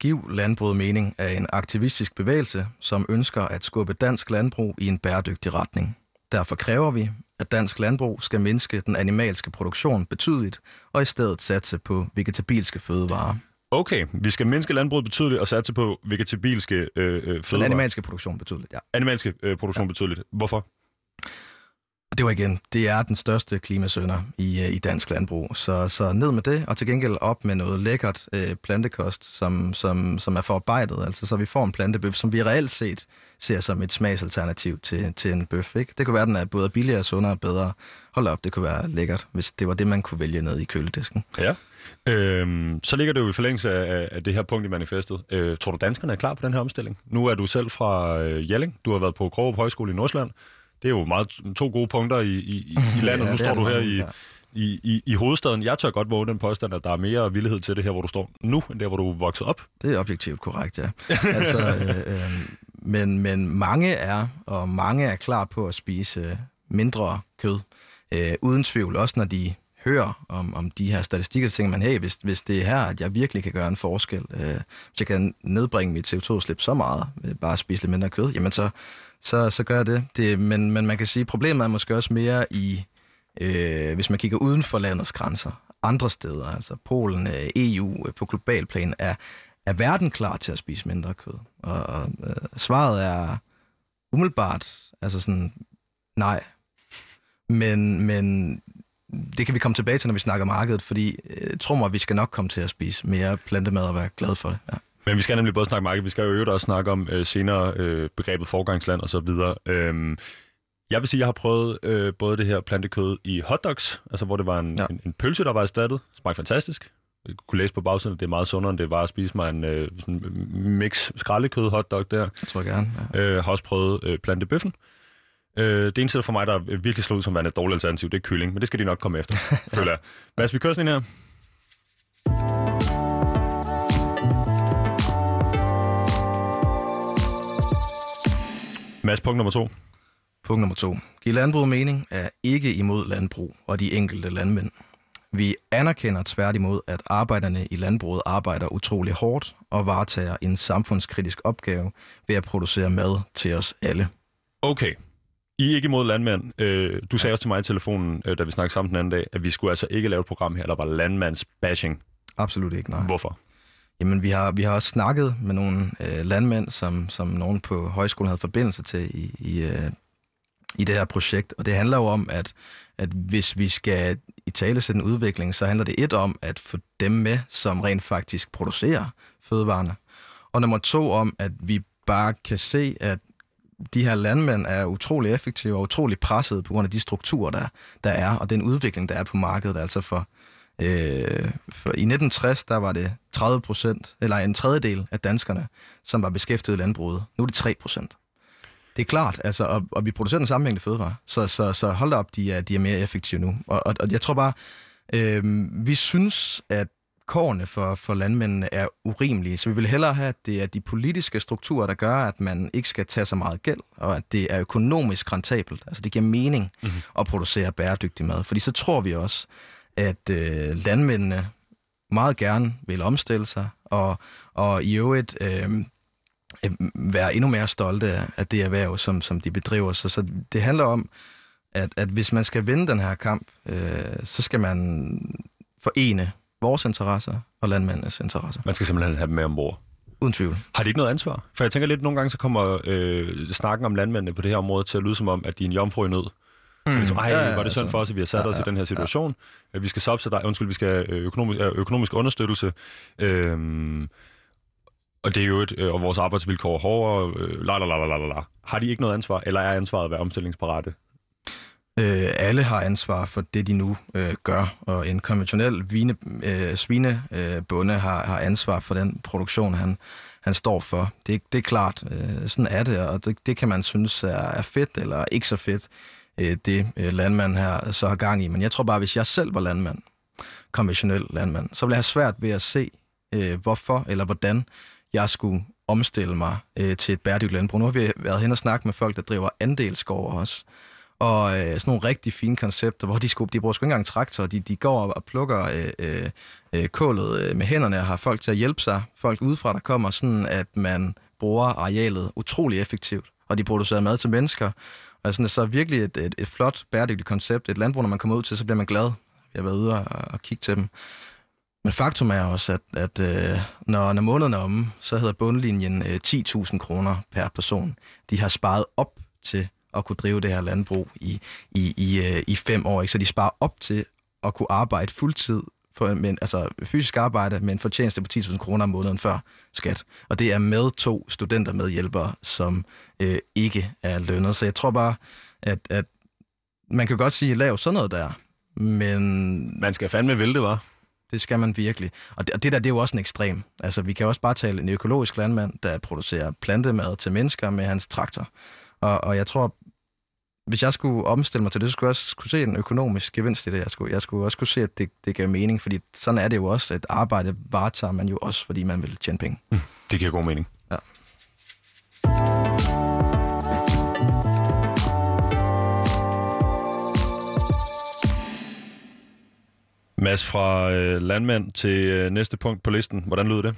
Giv landbruget mening er en aktivistisk bevægelse, som ønsker at skubbe dansk landbrug i en bæredygtig retning. Derfor kræver vi, at dansk landbrug skal mindske den animalske produktion betydeligt, og i stedet satse på vegetabilske fødevarer. Okay, vi skal mindske landbruget betydeligt og satse på vegetabilske øh, fødevarer. Den animalske produktion betydeligt, ja. Animalske øh, produktion ja. betydeligt. Hvorfor? Og det var igen, det er den største klimasønder i, øh, i dansk landbrug. Så, så ned med det, og til gengæld op med noget lækkert øh, plantekost, som, som, som er forarbejdet. Altså, så vi får en plantebøf, som vi reelt set ser som et smagsalternativ til, til en bøf. Ikke? Det kunne være, den er både billigere, sundere og bedre. Hold op, det kunne være lækkert, hvis det var det, man kunne vælge ned i køledisken. Ja. Øhm, så ligger det jo i forlængelse af, af det her punkt i manifestet. Øh, tror du, danskerne er klar på den her omstilling? Nu er du selv fra øh, Jelling. Du har været på Krogerup Højskole i Nordsjælland. Det er jo meget, to gode punkter i, i, i landet. [laughs] Ja, nu står du her i, i, i, i hovedstaden. Jeg tør godt våge den påstand, at der er mere villighed til det her, hvor du står nu, end der, hvor du er vokset op. Det er objektivt korrekt, ja. [laughs] altså, øh, øh, men, men mange er, og mange er klar på at spise øh, mindre kød. Øh, uden tvivl, også når de hører om, om de her statistikker, så tænker man, hey, hvis, hvis det er her, at jeg virkelig kan gøre en forskel, øh, hvis jeg kan nedbringe mit CO2-slip så meget, ved bare at spise lidt mindre kød, jamen så, så, så gør jeg det. det men, men man kan sige, at problemet er måske også mere i, øh, hvis man kigger uden for landets grænser, andre steder, altså Polen, øh, EU, øh, på global plan, er, er verden klar til at spise mindre kød? Og, og øh, svaret er umiddelbart, altså sådan, nej. Men, men det kan vi komme tilbage til, når vi snakker markedet, fordi øh, tror mig, vi skal nok komme til at spise mere plantemad og være glade for det. Ja. Men vi skal nemlig både snakke marked, vi skal jo øvrigt også snakke om øh, senere øh, begrebet forgangsland og så videre. Øhm, jeg vil sige, at jeg har prøvet øh, både det her plantekød i hotdogs, altså hvor det var en, ja. En, en pølse, der var erstattet. Smagte fantastisk. Jeg kunne læse på bagsiden, at det er meget sundere, end det var at spise mig en øh, sådan mix skraldekød hotdog der. Jeg tror gerne. Ja. Øh, har også prøvet øh, plantebøffen. Øh, det eneste for mig, der virkelig slår ud som værende et dårligt alternativ, det er kylling, men det skal de nok komme efter, [laughs] føler jeg. Mads, vi kører sådan en her. Mads, punkt nummer to. Punkt nummer to. Giv landbrug mening er ikke imod landbrug og de enkelte landmænd. Vi anerkender tværtimod, at arbejderne i landbruget arbejder utrolig hårdt og varetager en samfundskritisk opgave ved at producere mad til os alle. Okay. I er ikke imod landmænd. Øh, du sagde også til mig i telefonen, øh, da vi snakkede sammen den anden dag, at vi skulle altså ikke lave et program her, der var landmandsbashing. Absolut ikke, nej. Hvorfor? Jamen, vi har, vi har også snakket med nogle øh, landmænd, som, som nogen på højskolen havde forbindelse til i, i, øh, i det her projekt. Og det handler jo om, at, at hvis vi skal i tale til den udvikling, så handler det et om at få dem med, som rent faktisk producerer fødevarene. Og nummer to om, at vi bare kan se, at de her landmænd er utrolig effektive og utrolig presset på grund af de strukturer, der, der er, og den udvikling, der er på markedet. Altså for, øh, for i 1960, der var det 30 procent, eller en tredjedel af danskerne, som var beskæftiget i landbruget. Nu er det 3 procent. Det er klart, altså, og, og vi producerer den sammenhængende fødevare, så, så, så hold da op, de er, de er mere effektive nu. Og, og, og jeg tror bare, øh, vi synes, at kårene for, for landmændene er urimelige, så vi vil hellere have, at det er de politiske strukturer, der gør, at man ikke skal tage så meget gæld, og at det er økonomisk rentabelt. Altså det giver mening mm-hmm. at producere bæredygtig mad, fordi så tror vi også, at øh, landmændene meget gerne vil omstille sig, og, og i øvrigt øh, øh, være endnu mere stolte af, af det erhverv, som, som de bedriver. Så, så det handler om, at, at hvis man skal vinde den her kamp, øh, så skal man forene vores interesser og landmændenes interesser. Man skal simpelthen have dem med ombord. Uden tvivl. Har de ikke noget ansvar? For jeg tænker lidt, nogle gange så kommer øh, snakken om landmændene på det her område til at lyde som om, at de er en jomfru i nød. Mm. Ligesom, Ej, Ja, ja, var det synd altså. for os, at vi har sat Ja, os i den her situation. Ja. Vi skal subsidize, undskyld, vi skal have øh, økonomisk, øh, økonomisk understøttelse. Øhm, og det er jo et, øh, og vores arbejdsvilkår er hårdere. Øh, la, la, la, la, la, la. Har de ikke noget ansvar, eller er ansvaret at være omstillingsparate? Øh, alle har ansvar for det, de nu øh, gør, og en konventionel vine, øh, svinebonde øh, bonde har, har ansvar for den produktion, han, han står for. Det, det er klart, øh, sådan er det, og det, det kan man synes er, er fedt eller ikke så fedt, øh, det øh, landmand her så har gang i. Men jeg tror bare, hvis jeg selv var landmand, konventionel landmand, så ville jeg have svært ved at se, øh, hvorfor eller hvordan jeg skulle omstille mig øh, til et bæredygtigt landbrug. Nu har vi været hen og snakket med folk, der driver andelsgårde også, og øh, sådan nogle rigtig fine koncepter, hvor de, skulle, de bruger sgu ikke engang traktor, de, de går og plukker øh, øh, øh kålet øh, med hænderne og har folk til at hjælpe sig, folk udefra, der kommer, sådan at man bruger arealet utrolig effektivt, og de producerer mad til mennesker, Altså, sådan, så er virkelig et, et, et flot, bæredygtigt koncept, et landbrug, når man kommer ud til, så bliver man glad. Jeg har været ude og, og kigge til dem. Men faktum er også, at, at øh, når, når måneden er omme, så hedder bundlinjen øh, 10.000 kroner per person. De har sparet op til at kunne drive det her landbrug i, i, i, øh, i fem år. Ikke? Så de sparer op til at kunne arbejde fuldtid for, men, altså fysisk arbejde med en fortjeneste på 10.000 kroner om måneden før skat. Og det er med to studenter med hjælpere, som øh, ikke er lønnet. Så jeg tror bare, at, at man kan godt sige, lav sådan noget der, men Man skal fandme vælge det, var. det skal man virkelig. Og det, og det der, det er jo også en ekstrem. Altså, vi kan også bare tale en økologisk landmand, der producerer plantemad til mennesker med hans traktor. Og, og jeg tror, hvis jeg skulle omstille mig til det, så skulle jeg også kunne se en økonomisk gevinst i det. Jeg skulle, jeg skulle også kunne se, at det, det gav mening, fordi sådan er det jo også. Et arbejde varetager man jo også, fordi man vil tjene penge. Det giver god mening. Ja. Mads, fra øh, landmand til øh, næste punkt på listen. Hvordan lyder det?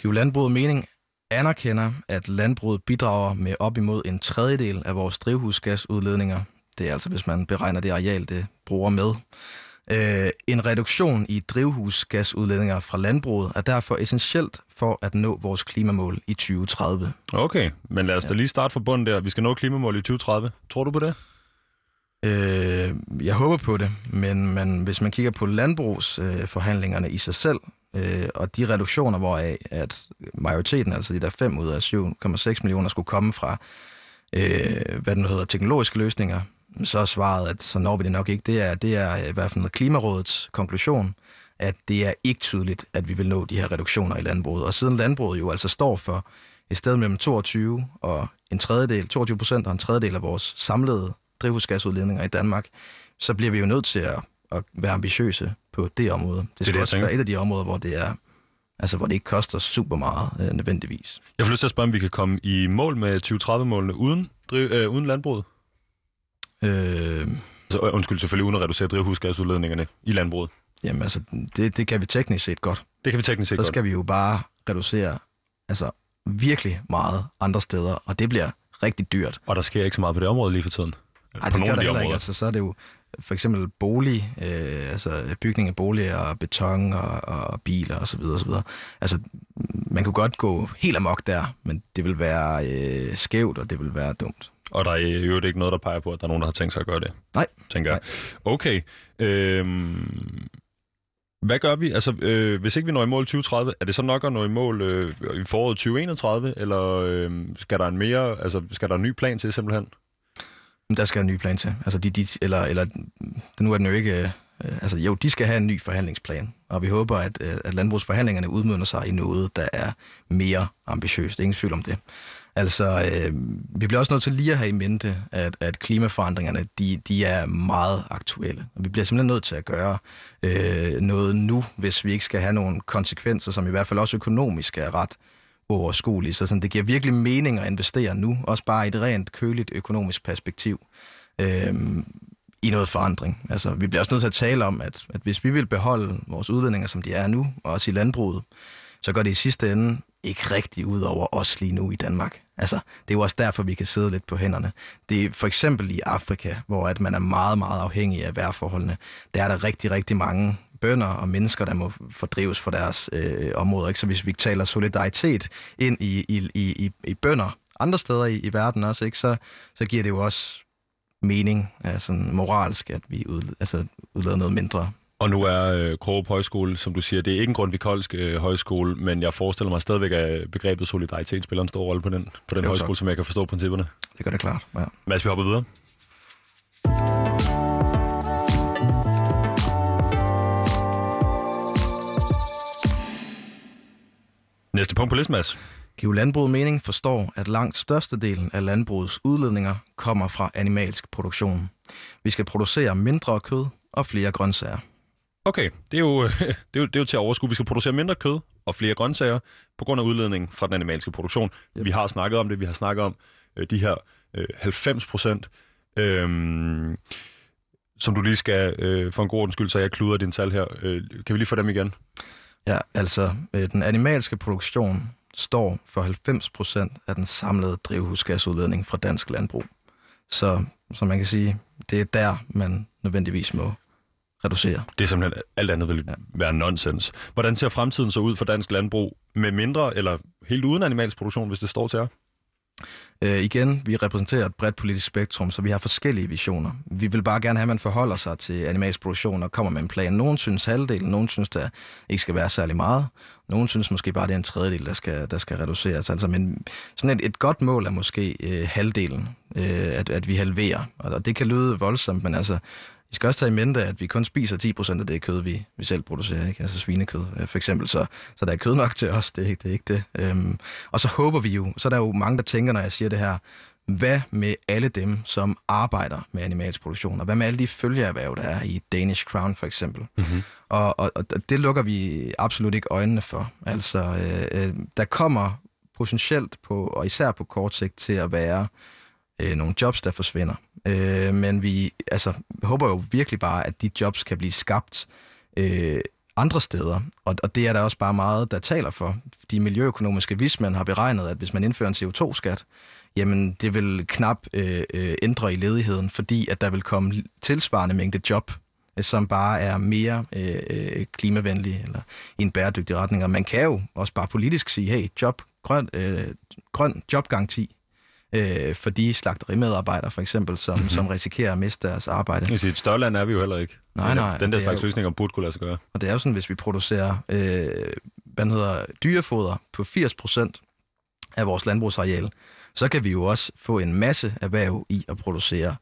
Giv landbruget mening anerkender, at landbruget bidrager med op imod en tredjedel af vores drivhusgasudledninger. Det er altså, hvis man beregner det areal, det bruger med. Øh, en reduktion i drivhusgasudledninger fra landbruget er derfor essentielt for at nå vores klimamål i 2030. Okay, men lad os da lige starte fra bunden der. Vi skal nå klimamål i 2030. Tror du på det? Øh, jeg håber på det, men, men hvis man kigger på landbrugsforhandlingerne øh, i sig selv, øh, og de reduktioner, hvoraf at majoriteten, altså de der 5 ud af 7,6 millioner, skulle komme fra, øh, hvad den hedder, teknologiske løsninger, så er svaret, at så når vi det nok ikke. Det er, det er øh, i hvert fald Klimarådets konklusion, at det er ikke tydeligt, at vi vil nå de her reduktioner i landbruget. Og siden landbruget jo altså står for et sted mellem 22 og en tredjedel, 22 procent og en tredjedel af vores samlede drivhusgasudledninger i Danmark, så bliver vi jo nødt til at, at være ambitiøse på det område. Det skal det, jeg også tænker. være et af de områder, hvor det er altså hvor det ikke koster super meget øh, nødvendigvis. Jeg får lyst til at spørge, om vi kan komme i mål med 2030-målene uden, driv, øh, uden landbruget. Øh, Altså, øh, undskyld, selvfølgelig uden at reducere drivhusgasudledningerne i landbruget. jamen altså, det, det kan vi teknisk set godt. Det kan vi teknisk set så godt. skal vi jo bare reducere altså virkelig meget andre steder, og det bliver rigtig dyrt. Og der sker ikke så meget på det område lige for tiden. Ej, på det gør nogle af der de områder. ikke. Altså, så er det jo for eksempel bolig, øh, altså bygning af boliger og beton og, og biler osv. osv. Altså, man kunne godt gå helt amok der, men det vil være øh, skævt, og det vil være dumt. Og der er i øvrigt ikke noget, der peger på, at der er nogen, der har tænkt sig at gøre det. Nej. Tænker jeg. Okay. Øhm, hvad gør vi? Altså, øh, hvis ikke vi når i mål 2030, er det så nok at nå i mål øh, i foråret 2031, eller øh, skal der en mere, altså skal der en ny plan til simpelthen? Der skal en ny plan til. Altså, de, de, eller, eller nu er den jo ikke... Øh, altså, jo, de skal have en ny forhandlingsplan, og vi håber, at, øh, at landbrugsforhandlingerne udmønder sig i noget, der er mere ambitiøst. Ingen tvivl om det. Altså, øh, vi bliver også nødt til lige at have i mente, at, at klimaforandringerne, de, de er meget aktuelle. Og vi bliver simpelthen nødt til at gøre øh, noget nu, hvis vi ikke skal have nogle konsekvenser, som i hvert fald også økonomisk er ret uoverskuelig. Så sådan, det giver virkelig mening at investere nu, også bare i et rent køligt økonomisk perspektiv. Øh, i noget forandring. Altså, vi bliver også nødt til at tale om, at, at hvis vi vil beholde vores udledninger, som de er nu, og også i landbruget, så går det i sidste ende ikke rigtig ud over os lige nu i Danmark. Altså, det er jo også derfor, vi kan sidde lidt på hænderne. Det er for eksempel i Afrika, hvor at man er meget, meget afhængig af vejrforholdene. Der er der rigtig, rigtig mange bønder og mennesker, der må fordrives for deres øh, områder. Ikke? Så hvis vi taler solidaritet ind i, i, i, i, bønder andre steder i, i verden også, ikke? Så, så giver det jo også mening, altså moralsk, at vi ud, altså, udlader noget mindre. Og nu er øh, Krogerup Højskole, som du siger, det er ikke en grundvikolsk øh, højskole, men jeg forestiller mig stadigvæk, at begrebet solidaritet spiller en stor rolle på den, på den Jo, højskole, tak. som jeg kan forstå principperne. Det gør det klart, ja. Mads, vi hopper videre. Næste punkt på listen, Mads. Giv landbruget mening forstår, at langt størstedelen af landbrugets udledninger kommer fra animalsk produktion. Vi skal producere mindre kød og flere grøntsager. Okay, det er, jo, [laughs] det, er jo, det er jo til at overskue. Vi skal producere mindre kød og flere grøntsager på grund af udledningen fra den animalske produktion. Yep. Vi har snakket om det. Vi har snakket om øh, de her øh, 90 procent. Øhm, som du lige skal, øh, for en god ordens skyld, så jeg kluder din tal her. Øh, kan vi lige få dem igen? Ja, altså øh, den animalske produktion står for 90 procent af den samlede drivhusgasudledning fra dansk landbrug. Så, så man kan sige, det er der, man nødvendigvis må reducere. Det er simpelthen alt andet vil ja. være nonsens. Hvordan ser fremtiden så ud for dansk landbrug med mindre eller helt uden animalsk produktion, hvis det står til jer? Øh, igen, vi repræsenterer et bredt politisk spektrum, så vi har forskellige visioner. Vi vil bare gerne have, at man forholder sig til animalsk produktion og kommer med en plan. Nogen synes halvdelen, nogen synes, der ikke skal være særlig meget. Nogen synes måske bare, det er en tredjedel, der skal, der skal reduceres. Altså, men sådan et, et godt mål er måske øh, halvdelen, øh, at, at vi halverer. Og det kan lyde voldsomt, men altså, vi skal også tage i mente, at vi kun spiser 10% af det kød, vi, vi selv producerer, ikke? altså svinekød øh, for eksempel. Så, så der er kød nok til os, det er ikke det. Er ikke det. Øhm, og så håber vi jo, så er der jo mange, der tænker, når jeg siger det her, hvad med alle dem, som arbejder med animalsk produktion, og hvad med alle de følgeerhverv, der er i Danish Crown for eksempel. Mm-hmm. Og, og, og det lukker vi absolut ikke øjnene for. Altså, øh, øh, der kommer potentielt på, og især på kort sigt, til at være øh, nogle jobs, der forsvinder. Øh, men vi altså, håber jo virkelig bare, at de jobs kan blive skabt øh, andre steder. Og, og det er der også bare meget, der taler for. De miljøøkonomiske vismænd har beregnet, at hvis man indfører en CO2-skat, jamen det vil knap øh, øh, ændre i ledigheden, fordi at der vil komme tilsvarende mængde job, øh, som bare er mere øh, øh, klimavenlige eller i en bæredygtig retning. Og man kan jo også bare politisk sige, hey, job, grøn, øh, grøn jobgaranti, øh, for de slagterimedarbejdere for eksempel, som, mm-hmm. som risikerer at miste deres arbejde. Jeg sige, et større land er vi jo heller ikke. Nej, nej. Den der slags jo, løsninger burde kunne lade sig gøre. Og det er jo sådan, hvis vi producerer øh, hvad hedder, dyrefoder på 80% af vores landbrugsareal, så kan vi jo også få en masse erhverv i at producere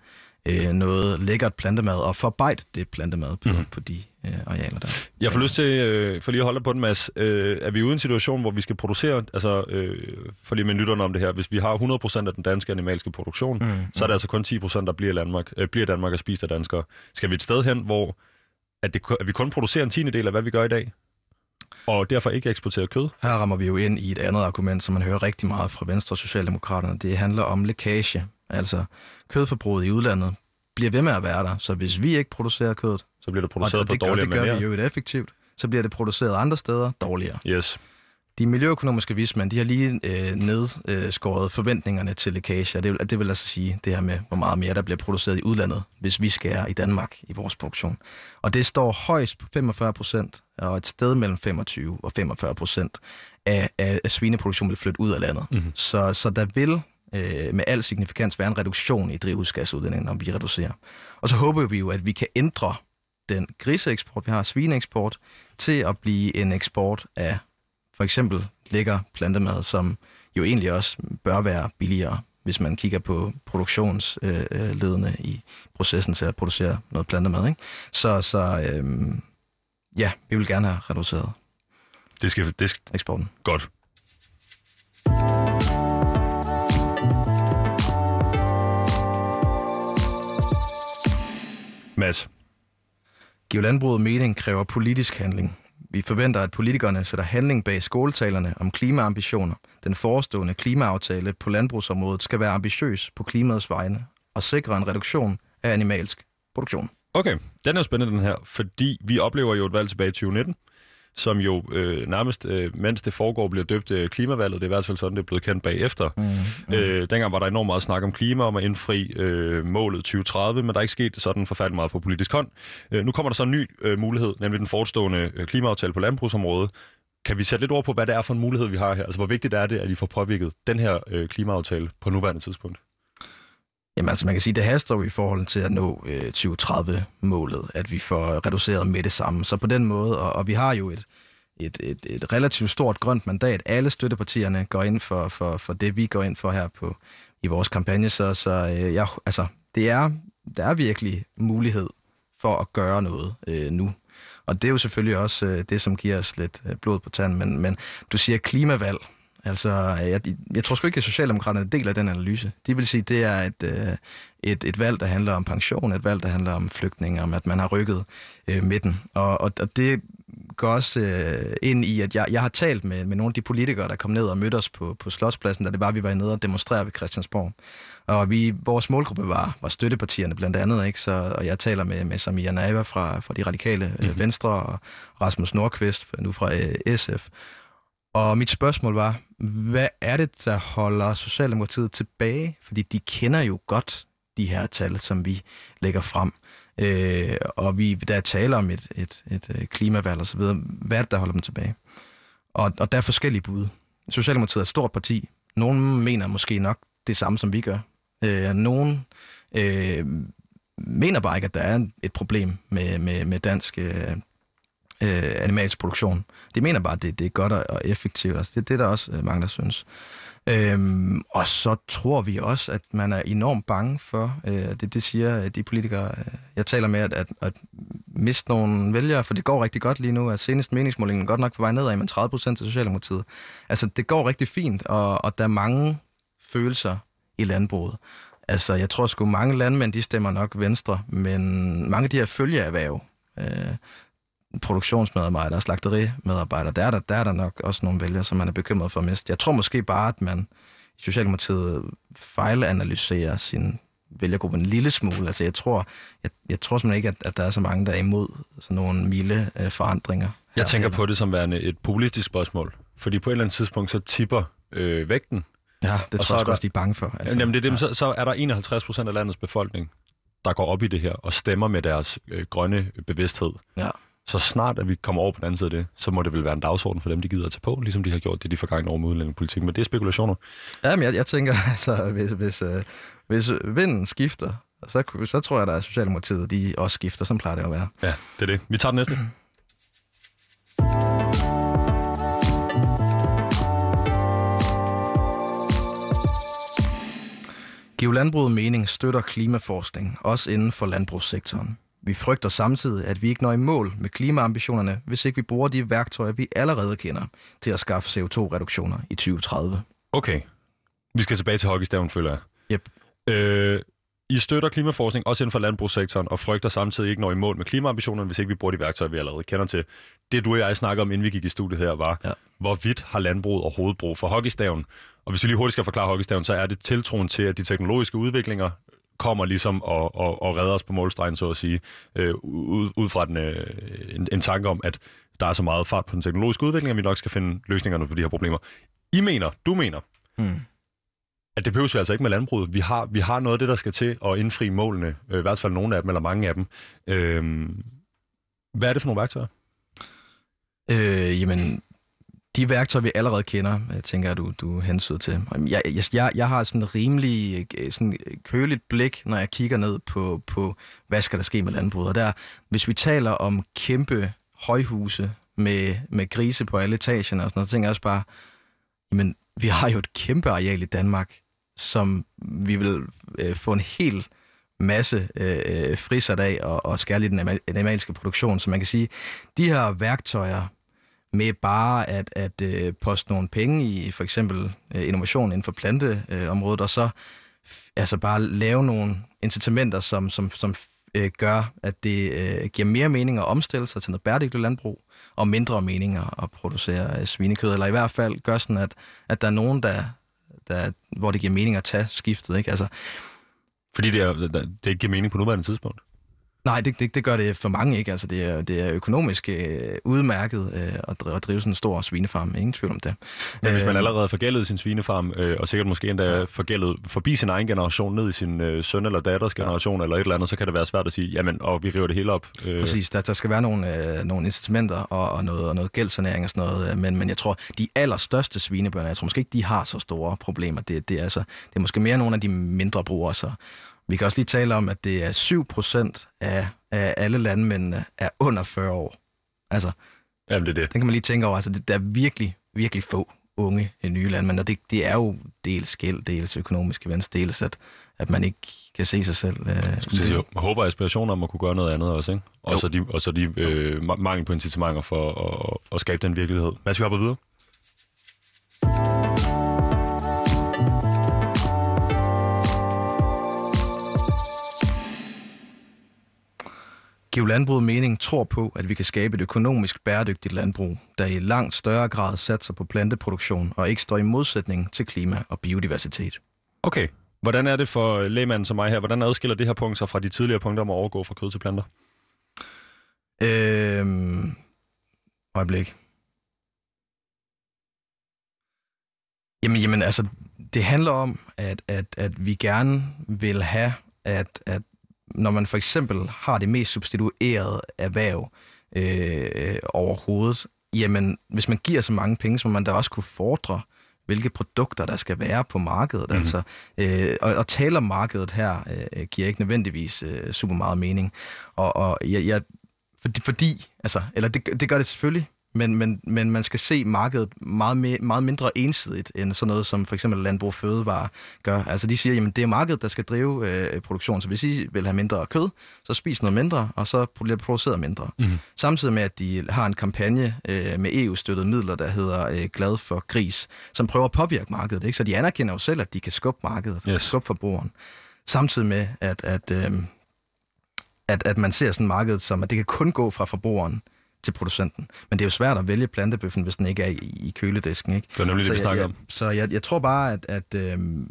øh, noget lækkert plantemad og forarbejde det plantemad på, mm. på de øh, arealer der. Jeg får lyst til, øh, for lige at holde på den, Mads, øh, er vi ude i en situation, hvor vi skal producere, altså øh, for lige med nytterne om det her, hvis vi har 100% af den danske animalske produktion, mm. så er det altså kun 10% der bliver, Danmark, øh, bliver Danmark og spist af danskere. Skal vi et sted hen, hvor at, det, at vi kun producerer en tiende del af, hvad vi gør i dag? og derfor ikke eksportere kød. Her rammer vi jo ind i et andet argument, som man hører rigtig meget fra Venstre og Socialdemokraterne. Det handler om lækage. Altså, kødforbruget i udlandet bliver ved med at være der, så hvis vi ikke producerer kødet, så bliver det produceret og det, på dårligere manér. det gør vi jo et effektivt, så bliver det produceret andre steder dårligere. Yes. De miljøøkonomiske vismænd, de har lige øh, nedskåret forventningerne til lækage, og det vil, det vil altså sige det her med, hvor meget mere der bliver produceret i udlandet, hvis vi skærer i Danmark i vores produktion. Og det står højst på 45 procent, og et sted mellem 25 og 45 procent af, af, af svineproduktion vil flytte ud af landet. Mm-hmm. Så, så der vil øh, med al signifikans være en reduktion i drivhusgasudledningen, når vi reducerer. Og så håber vi jo, at vi kan ændre den griseeksport, vi har, svineeksport, til at blive en eksport af for eksempel lækker plantemad, som jo egentlig også bør være billigere, hvis man kigger på produktionsledene øh, i processen til at producere noget plantemad. Ikke? Så, så øh, ja, vi vil gerne have reduceret det skal, det skal... eksporten. Godt. Mads. Giv landbruget mening kræver politisk handling. Vi forventer, at politikerne sætter handling bag skoletalerne om klimaambitioner. Den forestående klimaaftale på landbrugsområdet skal være ambitiøs på klimaets vegne og sikre en reduktion af animalsk produktion. Okay, den er jo spændende den her, fordi vi oplever jo et valg tilbage i 2019, som jo øh, nærmest, øh, mens det foregår, bliver døbt øh, klimavalget. Det er i hvert fald sådan, det er blevet kendt bagefter. Mm, mm. Øh, dengang var der enormt meget snak om klima, om at indfri øh, målet 2030, men der er ikke sket sådan forfærdeligt meget på politisk hånd. Øh, nu kommer der så en ny øh, mulighed, nemlig den forestående øh, klimaaftale på landbrugsområdet. Kan vi sætte lidt ord på, hvad det er for en mulighed, vi har her? Altså, hvor vigtigt er det, at I får påvirket den her øh, klimaaftale på nuværende tidspunkt? Jamen altså, man kan sige, det haster jo i forhold til at nå øh, 2030-målet, at vi får reduceret med det samme. Så på den måde, og, og vi har jo et, et, et, et relativt stort grønt mandat. Alle støttepartierne går ind for, for, for det, vi går ind for her på i vores kampagne. Så, så øh, ja, altså, det er, der er virkelig mulighed for at gøre noget øh, nu. Og det er jo selvfølgelig også øh, det, som giver os lidt øh, blod på tanden. Men, men du siger klimavalg. Altså, jeg, jeg tror sgu ikke, at Socialdemokraterne deler den analyse. De vil sige, at det er et, øh, et, et valg, der handler om pension, et valg, der handler om flygtninge, om at man har rykket øh, midten. Og, og, og det går også øh, ind i, at jeg, jeg har talt med, med nogle af de politikere, der kom ned og mødte os på, på Slotspladsen, da det var, vi var nede og demonstrere ved Christiansborg. Og vi, vores målgruppe var, var støttepartierne blandt andet, ikke? Så, og jeg taler med, med Samia Nava fra, fra de radikale mm-hmm. Venstre og Rasmus Nordqvist nu fra øh, SF. Og mit spørgsmål var, hvad er det, der holder Socialdemokratiet tilbage? Fordi de kender jo godt de her tal, som vi lægger frem. Øh, og vi der taler om et, et, et, et klimavalg osv. Hvad er det, der holder dem tilbage? Og, og der er forskellige bud. Socialdemokratiet er et stort parti. Nogle mener måske nok det samme, som vi gør. Øh, nogle øh, mener bare ikke, at der er et problem med, med, med dansk øh, øh, animalsk produktion. De mener bare, at det, det er godt og effektivt. Altså, det er der også øh, mange, der synes. Øhm, og så tror vi også, at man er enormt bange for, øh, det, det siger øh, de politikere, øh, jeg taler med, at, at, at miste nogle vælgere, for det går rigtig godt lige nu, at senest meningsmålingen godt nok på vej nedad, men 30 procent til Socialdemokratiet. Altså, det går rigtig fint, og, og der er mange følelser i landbruget. Altså, jeg tror sgu, mange landmænd, de stemmer nok venstre, men mange af de her følgeerhverv, øh, produktionsmedarbejdere, slagterimedarbejdere, der er der, der er der nok også nogle vælgere, som man er bekymret for at miste. Jeg tror måske bare, at man i Socialdemokratiet fejlanalyserer sin vælgergruppe en lille smule. Altså, jeg tror, jeg, jeg tror simpelthen ikke, at, at der er så mange, der er imod sådan nogle milde øh, forandringer. Jeg tænker på det som værende et populistisk spørgsmål, fordi på et eller andet tidspunkt, så tipper øh, vægten. Ja, det tror jeg også, de er bange for. Altså, jamen, det er dem, ja. så, så er der 51 procent af landets befolkning, der går op i det her og stemmer med deres øh, grønne bevidsthed. Ja så snart at vi kommer over på den anden side af det, så må det vel være en dagsorden for dem, de gider at tage på, ligesom de har gjort det de forgangne år med udlændingepolitik. Men det er spekulationer. Jamen, jeg, jeg tænker, [laughs] altså, hvis, hvis, øh, hvis vinden skifter, så, så tror jeg, at Socialdemokratiet de også skifter, som plejer det at være. Ja, det er det. Vi tager den næste. Giv landbruget mening støtter klimaforskning, også inden for landbrugssektoren. Vi frygter samtidig, at vi ikke når i mål med klimaambitionerne, hvis ikke vi bruger de værktøjer, vi allerede kender, til at skaffe CO2-reduktioner i 2030. Okay. Vi skal tilbage til hockeystaven, føler jeg. Yep. Øh, I støtter klimaforskning også inden for landbrugssektoren, og frygter samtidig ikke når i mål med klimaambitionerne, hvis ikke vi bruger de værktøjer, vi allerede kender til. Det, du og jeg snakker om, inden vi gik i studiet her, var, ja. hvorvidt har landbruget overhovedet brug for hockeystaven? Og hvis vi lige hurtigt skal forklare hockeystaven, så er det tiltroen til, at de teknologiske udviklinger kommer ligesom og, og, og redder os på målstregen, så at sige, øh, ud, ud fra den, øh, en, en tanke om, at der er så meget fart på den teknologiske udvikling, at vi nok skal finde løsningerne på de her problemer. I mener, du mener, mm. at det behøver vi altså ikke med landbruget. Vi har, vi har noget af det, der skal til at indfri målene, øh, i hvert fald nogle af dem, eller mange af dem. Øh, hvad er det for nogle værktøjer? Øh, jamen, de værktøjer, vi allerede kender, øh, tænker jeg, du, du hensyder til. Jeg, jeg, jeg har sådan en rimelig øh, sådan øh, køligt blik, når jeg kigger ned på, på, hvad skal der ske med landbruget. Og der, hvis vi taler om kæmpe højhuse med, med grise på alle etagerne og sådan noget, så tænker jeg også bare, jamen, vi har jo et kæmpe areal i Danmark, som vi vil øh, få en hel masse øh, frisat af og, og skærligt den animalske produktion. Så man kan sige, de her værktøjer, med bare at, at øh, poste nogle penge i for eksempel øh, innovation inden for planteområdet, øh, og så altså bare lave nogle incitamenter, som, som, som øh, gør, at det øh, giver mere mening at omstille sig til noget bæredygtigt landbrug, og mindre mening at producere øh, svinekød, eller i hvert fald gør sådan, at, at der er nogen, der, der, hvor det giver mening at tage skiftet. Ikke? Altså, Fordi det, er, det ikke giver mening på nuværende tidspunkt? Nej, det, det, det gør det for mange ikke. Altså, det, er, det er økonomisk øh, udmærket øh, at, drive, at drive sådan en stor svinefarm. Ingen tvivl om det. Men hvis man øh, allerede har forgældet sin svinefarm, øh, og sikkert måske endda ja. forgældet forbi sin egen generation, ned i sin øh, søn eller datters generation ja. eller et eller andet, så kan det være svært at sige, jamen, og vi river det hele op. Øh. Præcis, der, der skal være nogle, øh, nogle incitamenter og, og, noget, og noget gældsanering og sådan noget. Øh, men, men jeg tror, de allerstørste svinebønder, jeg tror måske ikke, de har så store problemer. Det, det, er, altså, det er måske mere nogle af de mindre brugere, så vi kan også lige tale om, at det er 7 procent af, af alle landmændene er under 40 år. Altså, Jamen, det er det. Den kan man lige tænke over. Altså, det, der er virkelig, virkelig få unge nye landmænd, og det, det er jo dels gæld, dels økonomisk gevinst, dels at, at man ikke kan se sig selv. Øh, jeg, sige, jeg håber og aspirationer om at kunne gøre noget andet også, ikke? Og så de, og så de øh, mangel på incitamenter for at, at skabe den virkelighed. Skal vi hoppe videre? Giv landbruget mening tror på, at vi kan skabe et økonomisk bæredygtigt landbrug, der i langt større grad satser på planteproduktion og ikke står i modsætning til klima og biodiversitet. Okay. Hvordan er det for lægemanden som mig her? Hvordan adskiller det her punkt sig fra de tidligere punkter om at overgå fra kød til planter? Øhm... Øjeblik. Jamen, jamen, altså, det handler om, at, at, at vi gerne vil have, at, at når man for eksempel har det mest substituerede erhverv øh, overhovedet, jamen hvis man giver så mange penge, så må man da også kunne fordre hvilke produkter, der skal være på markedet. Mm. Altså, øh, og, og tale om markedet her øh, giver ikke nødvendigvis øh, super meget mening. Og, og jeg, jeg, fordi, fordi, altså, eller det, det gør det selvfølgelig, men, men, men man skal se markedet meget, mere, meget mindre ensidigt end sådan noget, som for eksempel Landbrug Fødevare gør. Altså de siger, jamen det er markedet, der skal drive øh, produktion, så hvis I vil have mindre kød, så spis noget mindre, og så bliver det produceret mindre. Mhm. Samtidig med, at de har en kampagne øh, med EU-støttede midler, der hedder øh, Glad for Gris, som prøver at påvirke markedet. Ikke? Så de anerkender jo selv, at de kan skubbe markedet, yes. skubbe forbrugeren. Samtidig med, at, at, øh, at, at man ser sådan markedet som, at det kan kun gå fra forbrugeren til producenten. Men det er jo svært at vælge plantebøffen, hvis den ikke er i, i køledisken. Ikke? Det var nemlig det, vi så jeg, om. jeg, Så jeg, jeg tror bare, at, at øhm,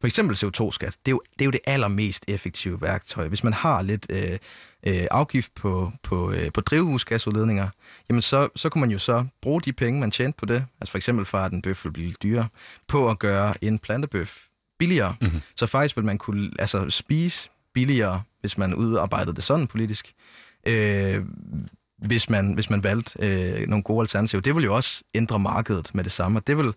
for eksempel CO2-skat, det er, jo, det er jo det allermest effektive værktøj. Hvis man har lidt øh, øh, afgift på, på, øh, på drivhusgasudledninger, jamen så, så kunne man jo så bruge de penge, man tjente på det, altså for eksempel for at en bøf vil blive dyrere, på at gøre en plantebøf billigere. Mhm. Mm-hmm. Så faktisk vil man kunne altså, spise billigere, hvis man udarbejdede det sådan politisk. Øh, hvis man, hvis man valgte øh, nogle gode alternativer. Det vil jo også ændre markedet med det samme, og det vil,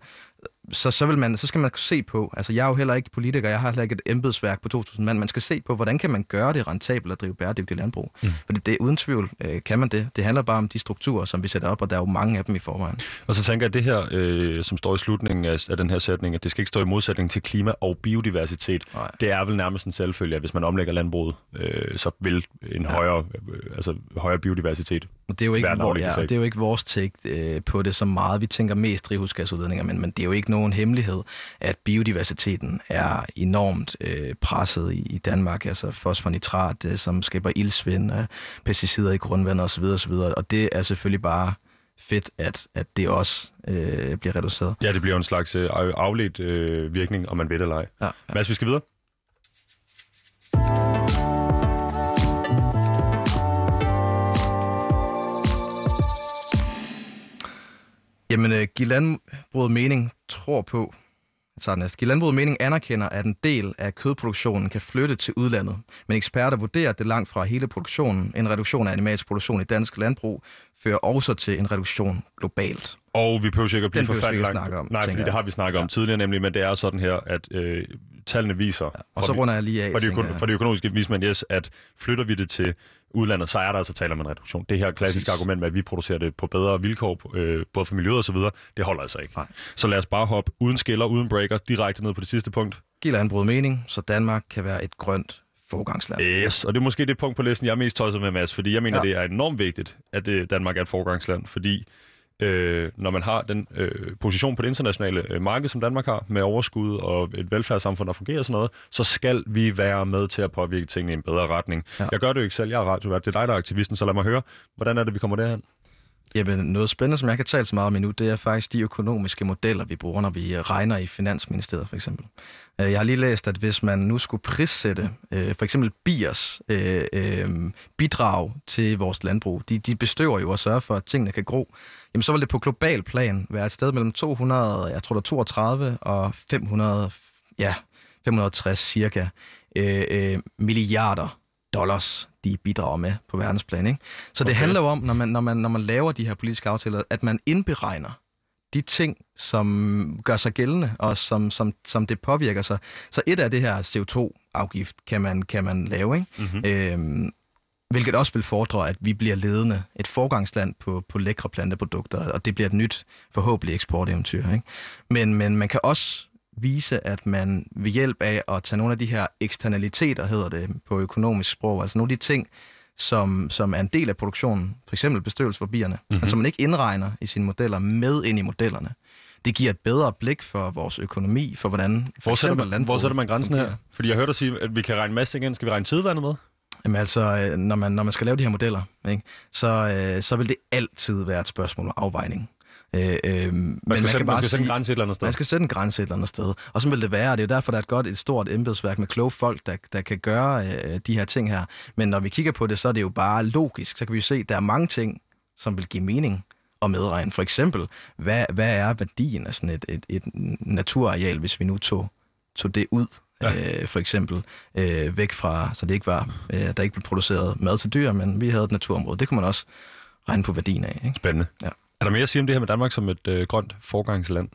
så, så, vil man, så skal man se på, altså jeg er jo heller ikke politiker, jeg har heller ikke et embedsværk på 2.000 mand, man skal se på, hvordan kan man gøre det rentabelt at drive bæredygtigt landbrug. Mm. Fordi det uden tvivl øh, kan man det. Det handler bare om de strukturer, som vi sætter op, og der er jo mange af dem i forvejen. Og så tænker jeg, at det her, øh, som står i slutningen af, af den her sætning, at det skal ikke stå i modsætning til klima og biodiversitet. Nej. Det er vel nærmest en selvfølge, at hvis man omlægger landbruget, øh, så vil en ja. højere, øh, altså, højere biodiversitet. Det er jo ikke, hvor, ja, det er jo ikke vores take øh, på det så meget. Vi tænker mest drivhusgasudledninger, men, men det er jo ikke nogen hemmelighed, at biodiversiteten er enormt øh, presset i, i Danmark. Altså fosfornitrat, øh, som skaber ildsvind, øh, pesticider i grundvandet osv. osv. Og det er selvfølgelig bare fedt, at, at det også øh, bliver reduceret. Ja, det bliver en slags øh, afledt øh, virkning, om man ved det eller ej. Ja, Mads, vi skal videre. Jamen, øh, Giv Landbruget Mening tror på, jeg næste. Giv Landbruget Mening anerkender, at en del af kødproduktionen kan flytte til udlandet. Men eksperter vurderer, at det langt fra hele produktionen, en reduktion af animalsk produktion i dansk landbrug, fører også til en reduktion globalt. Og vi behøver ikke at blive forfærdeligt langt. snakke om, Nej, fordi tænker det jeg. har vi snakket om tidligere nemlig, men det er sådan her, at øh, tallene viser, Og fra så de- runder jeg lige af, for de, øko- jeg. for de økonomiske vismænd, yes, at flytter vi det til udlandet, så er der altså tale om en reduktion. Det her klassiske argument med, at vi producerer det på bedre vilkår, øh, både for miljøet og så videre, det holder altså ikke. Nej. Så lad os bare hoppe uden skiller, uden breaker, direkte ned på det sidste punkt. Giv Landbruget Mening, så Danmark kan være et grønt forgangsland. Yes, og det er måske det punkt på listen, jeg er mest tosset med, Mads, fordi jeg mener, ja. Ja. det er enormt vigtigt, at øh, Danmark er et forgangsland, fordi øh, når man har den øh, position på det internationale øh, marked, som Danmark har, med overskud og et velfærdssamfund, der fungerer og sådan noget, så skal vi være med til at påvirke tingene i en bedre retning. Ja. Jeg gør det jo ikke selv, jeg er radiovært, det er dig, der er aktivisten, så lad mig høre, hvordan er det, vi kommer derhen? Jamen, noget spændende, som jeg kan tale så meget om nu, det er faktisk de økonomiske modeller, vi bruger, når vi øh, regner i Finansministeriet, for eksempel. Øh, jeg har lige læst, at hvis man nu skulle prissætte øh, for eksempel biers øh, øh, bidrag til vores landbrug, de, de bestøver jo og sørger for, at tingene kan gro, jamen så vil det på global plan være et sted mellem 200, jeg tror der 32 og 500, ja, 560 cirka, øh, øh, milliarder dollars, de bidrager med på verdensplan. Ikke? Så det Okay. handler jo om, når man, når, man, når man laver de her politiske aftaler, at man indberegner de ting, som gør sig gældende, og som, som, som det påvirker sig. Så et af det her CO2-afgift kan man, kan man lave, ikke? Mm-hmm. Øhm, hvilket også vil fordre, at vi bliver ledende, et forgangsland på, på lækre planteprodukter, og det bliver et nyt, forhåbentlig eksporteventyr. Ikke? Men, men man kan også vise, at man ved hjælp af at tage nogle af de her eksternaliteter, hedder det på økonomisk sprog, altså nogle af de ting, som, som er en del af produktionen, for eksempel bestøvelse for bierne, mm-hmm. men som man ikke indregner i sine modeller med ind i modellerne. Det giver et bedre blik for vores økonomi, for hvordan for Hvor, eksempel man, hvor sætter man grænsen her? fungerer. Fordi jeg hørte dig sige, at vi kan regne masse igen. Skal vi regne tidevandet med? Jamen altså, øh, når man, når man skal lave de her modeller, ikke, så, øh, så vil det altid være et spørgsmål om afvejning. Øh, øh, Man skal, sætte, man skal sætte en grænse et eller andet sted. Man skal sætte en grænse et eller andet sted. Og så vil det være, og det er jo derfor, der er et godt, et stort embedsværk med kloge folk, der, der kan gøre øh, de her ting her. Men når vi kigger på det, så er det jo bare logisk. Så kan vi jo se, at der er mange ting, som vil give mening at medregne. For eksempel, hvad, hvad er værdien af sådan et, et, et naturareal, hvis vi nu tog, tog det ud? Ja. Øh, for eksempel øh, væk fra, så det ikke var, øh, der ikke blev produceret mad til dyr, men vi havde et naturområde. Det kunne man også regne på værdien af. Ikke? Spændende. Ja. Er der mere at sige om det her med Danmark som et øh, grønt forgangsland?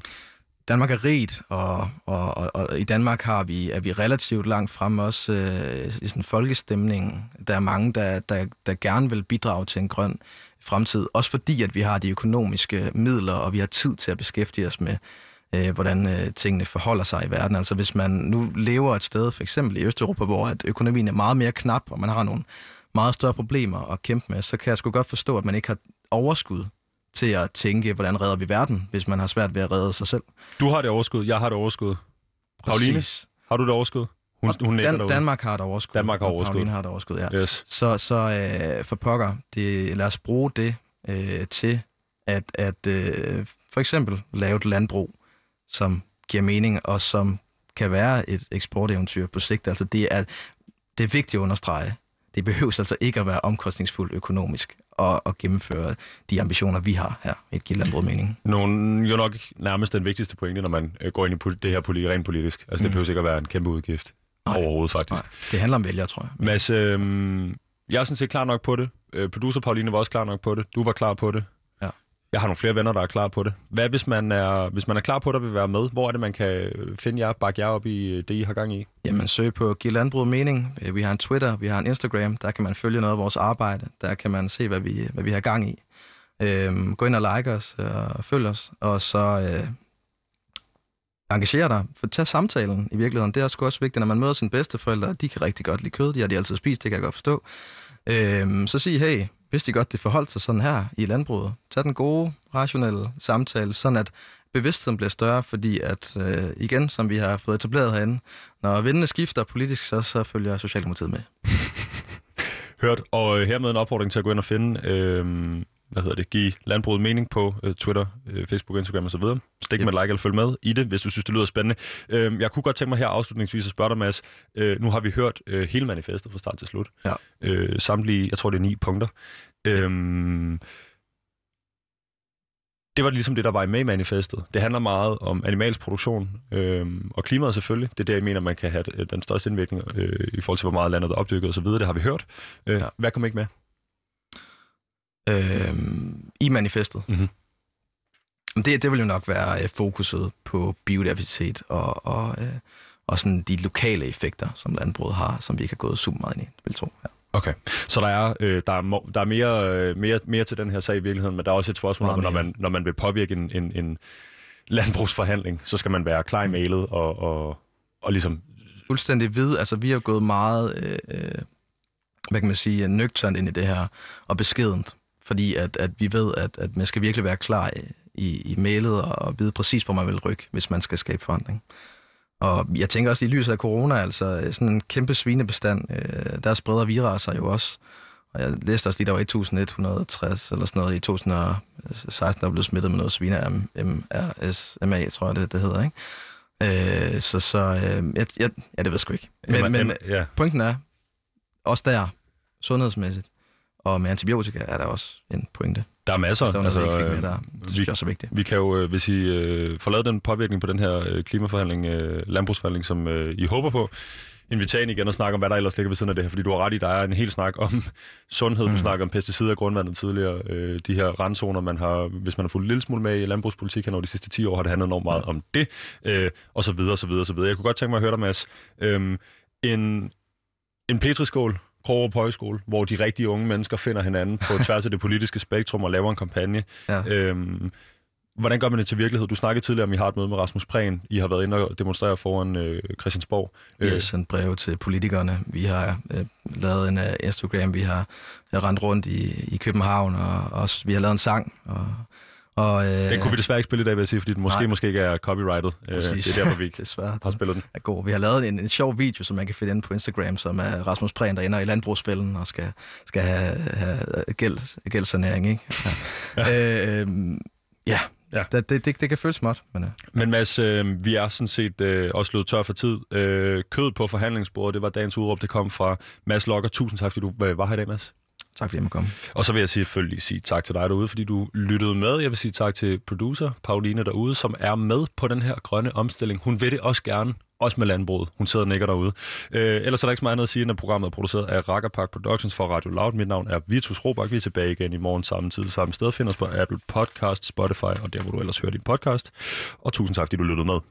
Danmark er rigt, og, og, og, og i Danmark har vi, er vi relativt langt frem også øh, i sådan folkestemningen. Der er mange, der, der, der gerne vil bidrage til en grøn fremtid, også fordi, at vi har de økonomiske midler, og vi har tid til at beskæftige os med, øh, hvordan øh, tingene forholder sig i verden. Altså hvis man nu lever et sted, for eksempel i Østeuropa, hvor at økonomien er meget mere knap, og man har nogle meget større problemer at kæmpe med, så kan jeg sgu godt forstå, at man ikke har overskud til at tænke, hvordan redder vi verden, hvis man har svært ved at redde sig selv. Du har det overskud, jeg har det overskud. Pauline, Præcis. har du det overskud? Hun, hun Dan- derude. Danmark har et overskud. Danmark har overskud. Pauline har et overskud, ja. Yes. Så, så øh, for pokker, det, lad os bruge det øh, til at, at øh, for eksempel lave et landbrug, som giver mening, og som kan være et eksporteventyr på sigt. Altså det er, det er vigtigt at understrege. Det behøves altså ikke at være omkostningsfuldt økonomisk at, at gennemføre de ambitioner, vi har her i et givet landbrug mening. Nogle, jo nok nærmest den vigtigste pointe, når man øh, går ind i det her poli- rent politisk. Altså, det Mm. behøver ikke at være en kæmpe udgift. Nej. Overhovedet, faktisk. Nej, det handler om vælger, tror jeg. Mads, øh, jeg er sådan set klar nok på det. Øh, producer Pauline var også klar nok på det. Du var klar på det. Ja. Jeg har nogle flere venner, der er klar på det. Hvad hvis man er, hvis man er klar på det og vil være med? Hvor er det, man kan finde jer, bakke jer op i øh, det, I har gang i? Jamen, søg på Giv Landbrug Mening. Øh, vi har en Twitter, vi har en Instagram. Der kan man følge noget af vores arbejde. Der kan man se, hvad vi, hvad vi har gang i. Øhm, gå ind og like os øh, og følg os. Og så øh, engager dig. For tag samtalen i virkeligheden. Det er også, også vigtigt, når man møder sine bedsteforældre. De kan rigtig godt lide kød. De har de altid spist, det kan jeg godt forstå. Øhm, så sig, hey, vidste I godt, det forholdt sig sådan her i landbruget? Tag den gode, rationelle samtale, sådan at bevidstheden bliver større, fordi at, øh, igen, som vi har fået etableret herinde, når vindene skifter politisk, så, så følger Socialdemokratiet med. [laughs] Hørt, og øh, hermed en opfordring til at gå ind og finde, øh, hvad hedder det, give landbruget mening på øh, Twitter, øh, Facebook, Instagram osv. Stik Yep. med like eller følg med i det, hvis du synes, det lyder spændende. Øh, jeg kunne godt tænke mig her afslutningsvis at spørge dig, Mads. Øh, nu har vi hørt øh, hele manifestet fra start til slut. Ja. Øh, samtlige, jeg tror det er ni punkter. Øh, det var ligesom det, der var med i manifestet. Det handler meget om animalsk produktion øh, og klimaet selvfølgelig. Det er der, jeg mener, man kan have øh, den største indvirkning øh, i forhold til, hvor meget landet er opdykket osv. Det har vi hørt. Øh. Ja. Hvad kom ikke med? Øhm, I manifestet. Mhm. Men Det, det vil jo nok være øh, fokuset på biodiversitet og, og, øh, og sådan de lokale effekter, som landbruget har, som vi ikke har gået super meget ind i, vil tro. Ja. Okay, så der er, øh, der er, der er mere, øh, mere, mere til den her sag i virkeligheden, men der er også et spørgsmål om, når man, når man vil påvirke en, en, en landbrugsforhandling, så skal man være klar i mailet og, og, og ligesom... Fuldstændig vid. Altså, vi har gået meget, øh, øh, hvad kan man sige, nøgternt ind i det her, og beskedent. Fordi at, at vi ved, at, at man skal virkelig være klar i, i, mailet og, vide præcis, hvor man vil rykke, hvis man skal skabe forandring. Og jeg tænker også i lyset af corona, altså sådan en kæmpe svinebestand, øh, der spreder virer sig jo også. Og jeg læste også lige, der var 1160 eller sådan noget i 2016, der blev smittet med noget svine MRSMA, tror jeg det, det hedder, ikke? Øh, så, så øh, jeg, jeg, ja, det ved jeg sgu ikke. Men, men ja. pointen er, også der, sundhedsmæssigt, og med antibiotika er der også en pointe. Der er masser. Der var noget, vi fik øh, med der. Det vi- også er vigtigt. Vi kan jo, øh, hvis I øh, får lavet den påvirkning på den her øh, klimaforhandling, øh, landbrugsforhandling, som øh, I håber på, invitere ind igen og snakke om, hvad der ellers ligger ved siden af det her, fordi du har ret i, der er en hel snak om [laughs] sundhed, du Mm. snakker om pesticider i grundvandet tidligere, øh, de her randzoner, man har, hvis man har fulgt en lille smule med i landbrugspolitik hen over de sidste 10 år, har det handlet enormt meget om det, øh, og så videre, og så videre, og så videre. Jeg kunne godt tænke mig at høre dig, Mads. Øhm, en, en petriskål, Krogerup Højskole, hvor de rigtige unge mennesker finder hinanden på [laughs] tværs af det politiske spektrum og laver en kampagne. Ja. Øhm, hvordan gør man det til virkelighed? Du snakkede tidligere om, I har et møde med Rasmus Prehn. I har været inde og demonstrere foran øh, Christiansborg. Vi har sendt breve til politikerne. Vi har øh, lavet en uh, Instagram. Vi har øh, rendt rundt i, i København, og også, vi har lavet en sang. Og, og, øh, Den kunne vi desværre ikke spille i dag, vil jeg sige, fordi den måske, Nej. måske ikke er copyrighted. Øh, Præcis. det er derfor, vi ikke [laughs] Desværre. har spillet den. er god. Vi har lavet en, en sjov video, som man kan finde inde på Instagram, som er Rasmus Prehn, der ender i landbrugsfælden og skal, skal have, have gæld, gældsanering, ikke? [laughs] Ja. øh, øhm, ja. Ja. Det, det, det, det kan føles småt, men øh, Men Mads, øh, vi er sådan set øh, også løbet tør for tid. Øh, kød på forhandlingsbordet, det var dagens udråb, det kom fra Mads Lokker. Tusind tak, fordi du øh, var her i dag, Mads tak fordi jeg måtte komme. Og så vil jeg selvfølgelig sige tak til dig derude, fordi du lyttede med. Jeg vil sige tak til producer Pauline derude, som er med på den her grønne omstilling. Hun vil det også gerne, også med landbruget. Hun sidder og nikker derude. Øh, ellers er der ikke så meget andet at sige, når programmet er produceret af Rackerpark Productions for Radio Loud. Mit navn er Vitus Robak. Vi er tilbage igen i morgen samme tid, samme sted. Find os på Apple Podcast, Spotify og der, hvor du ellers hører din podcast. Og tusind tak, fordi du lyttede med.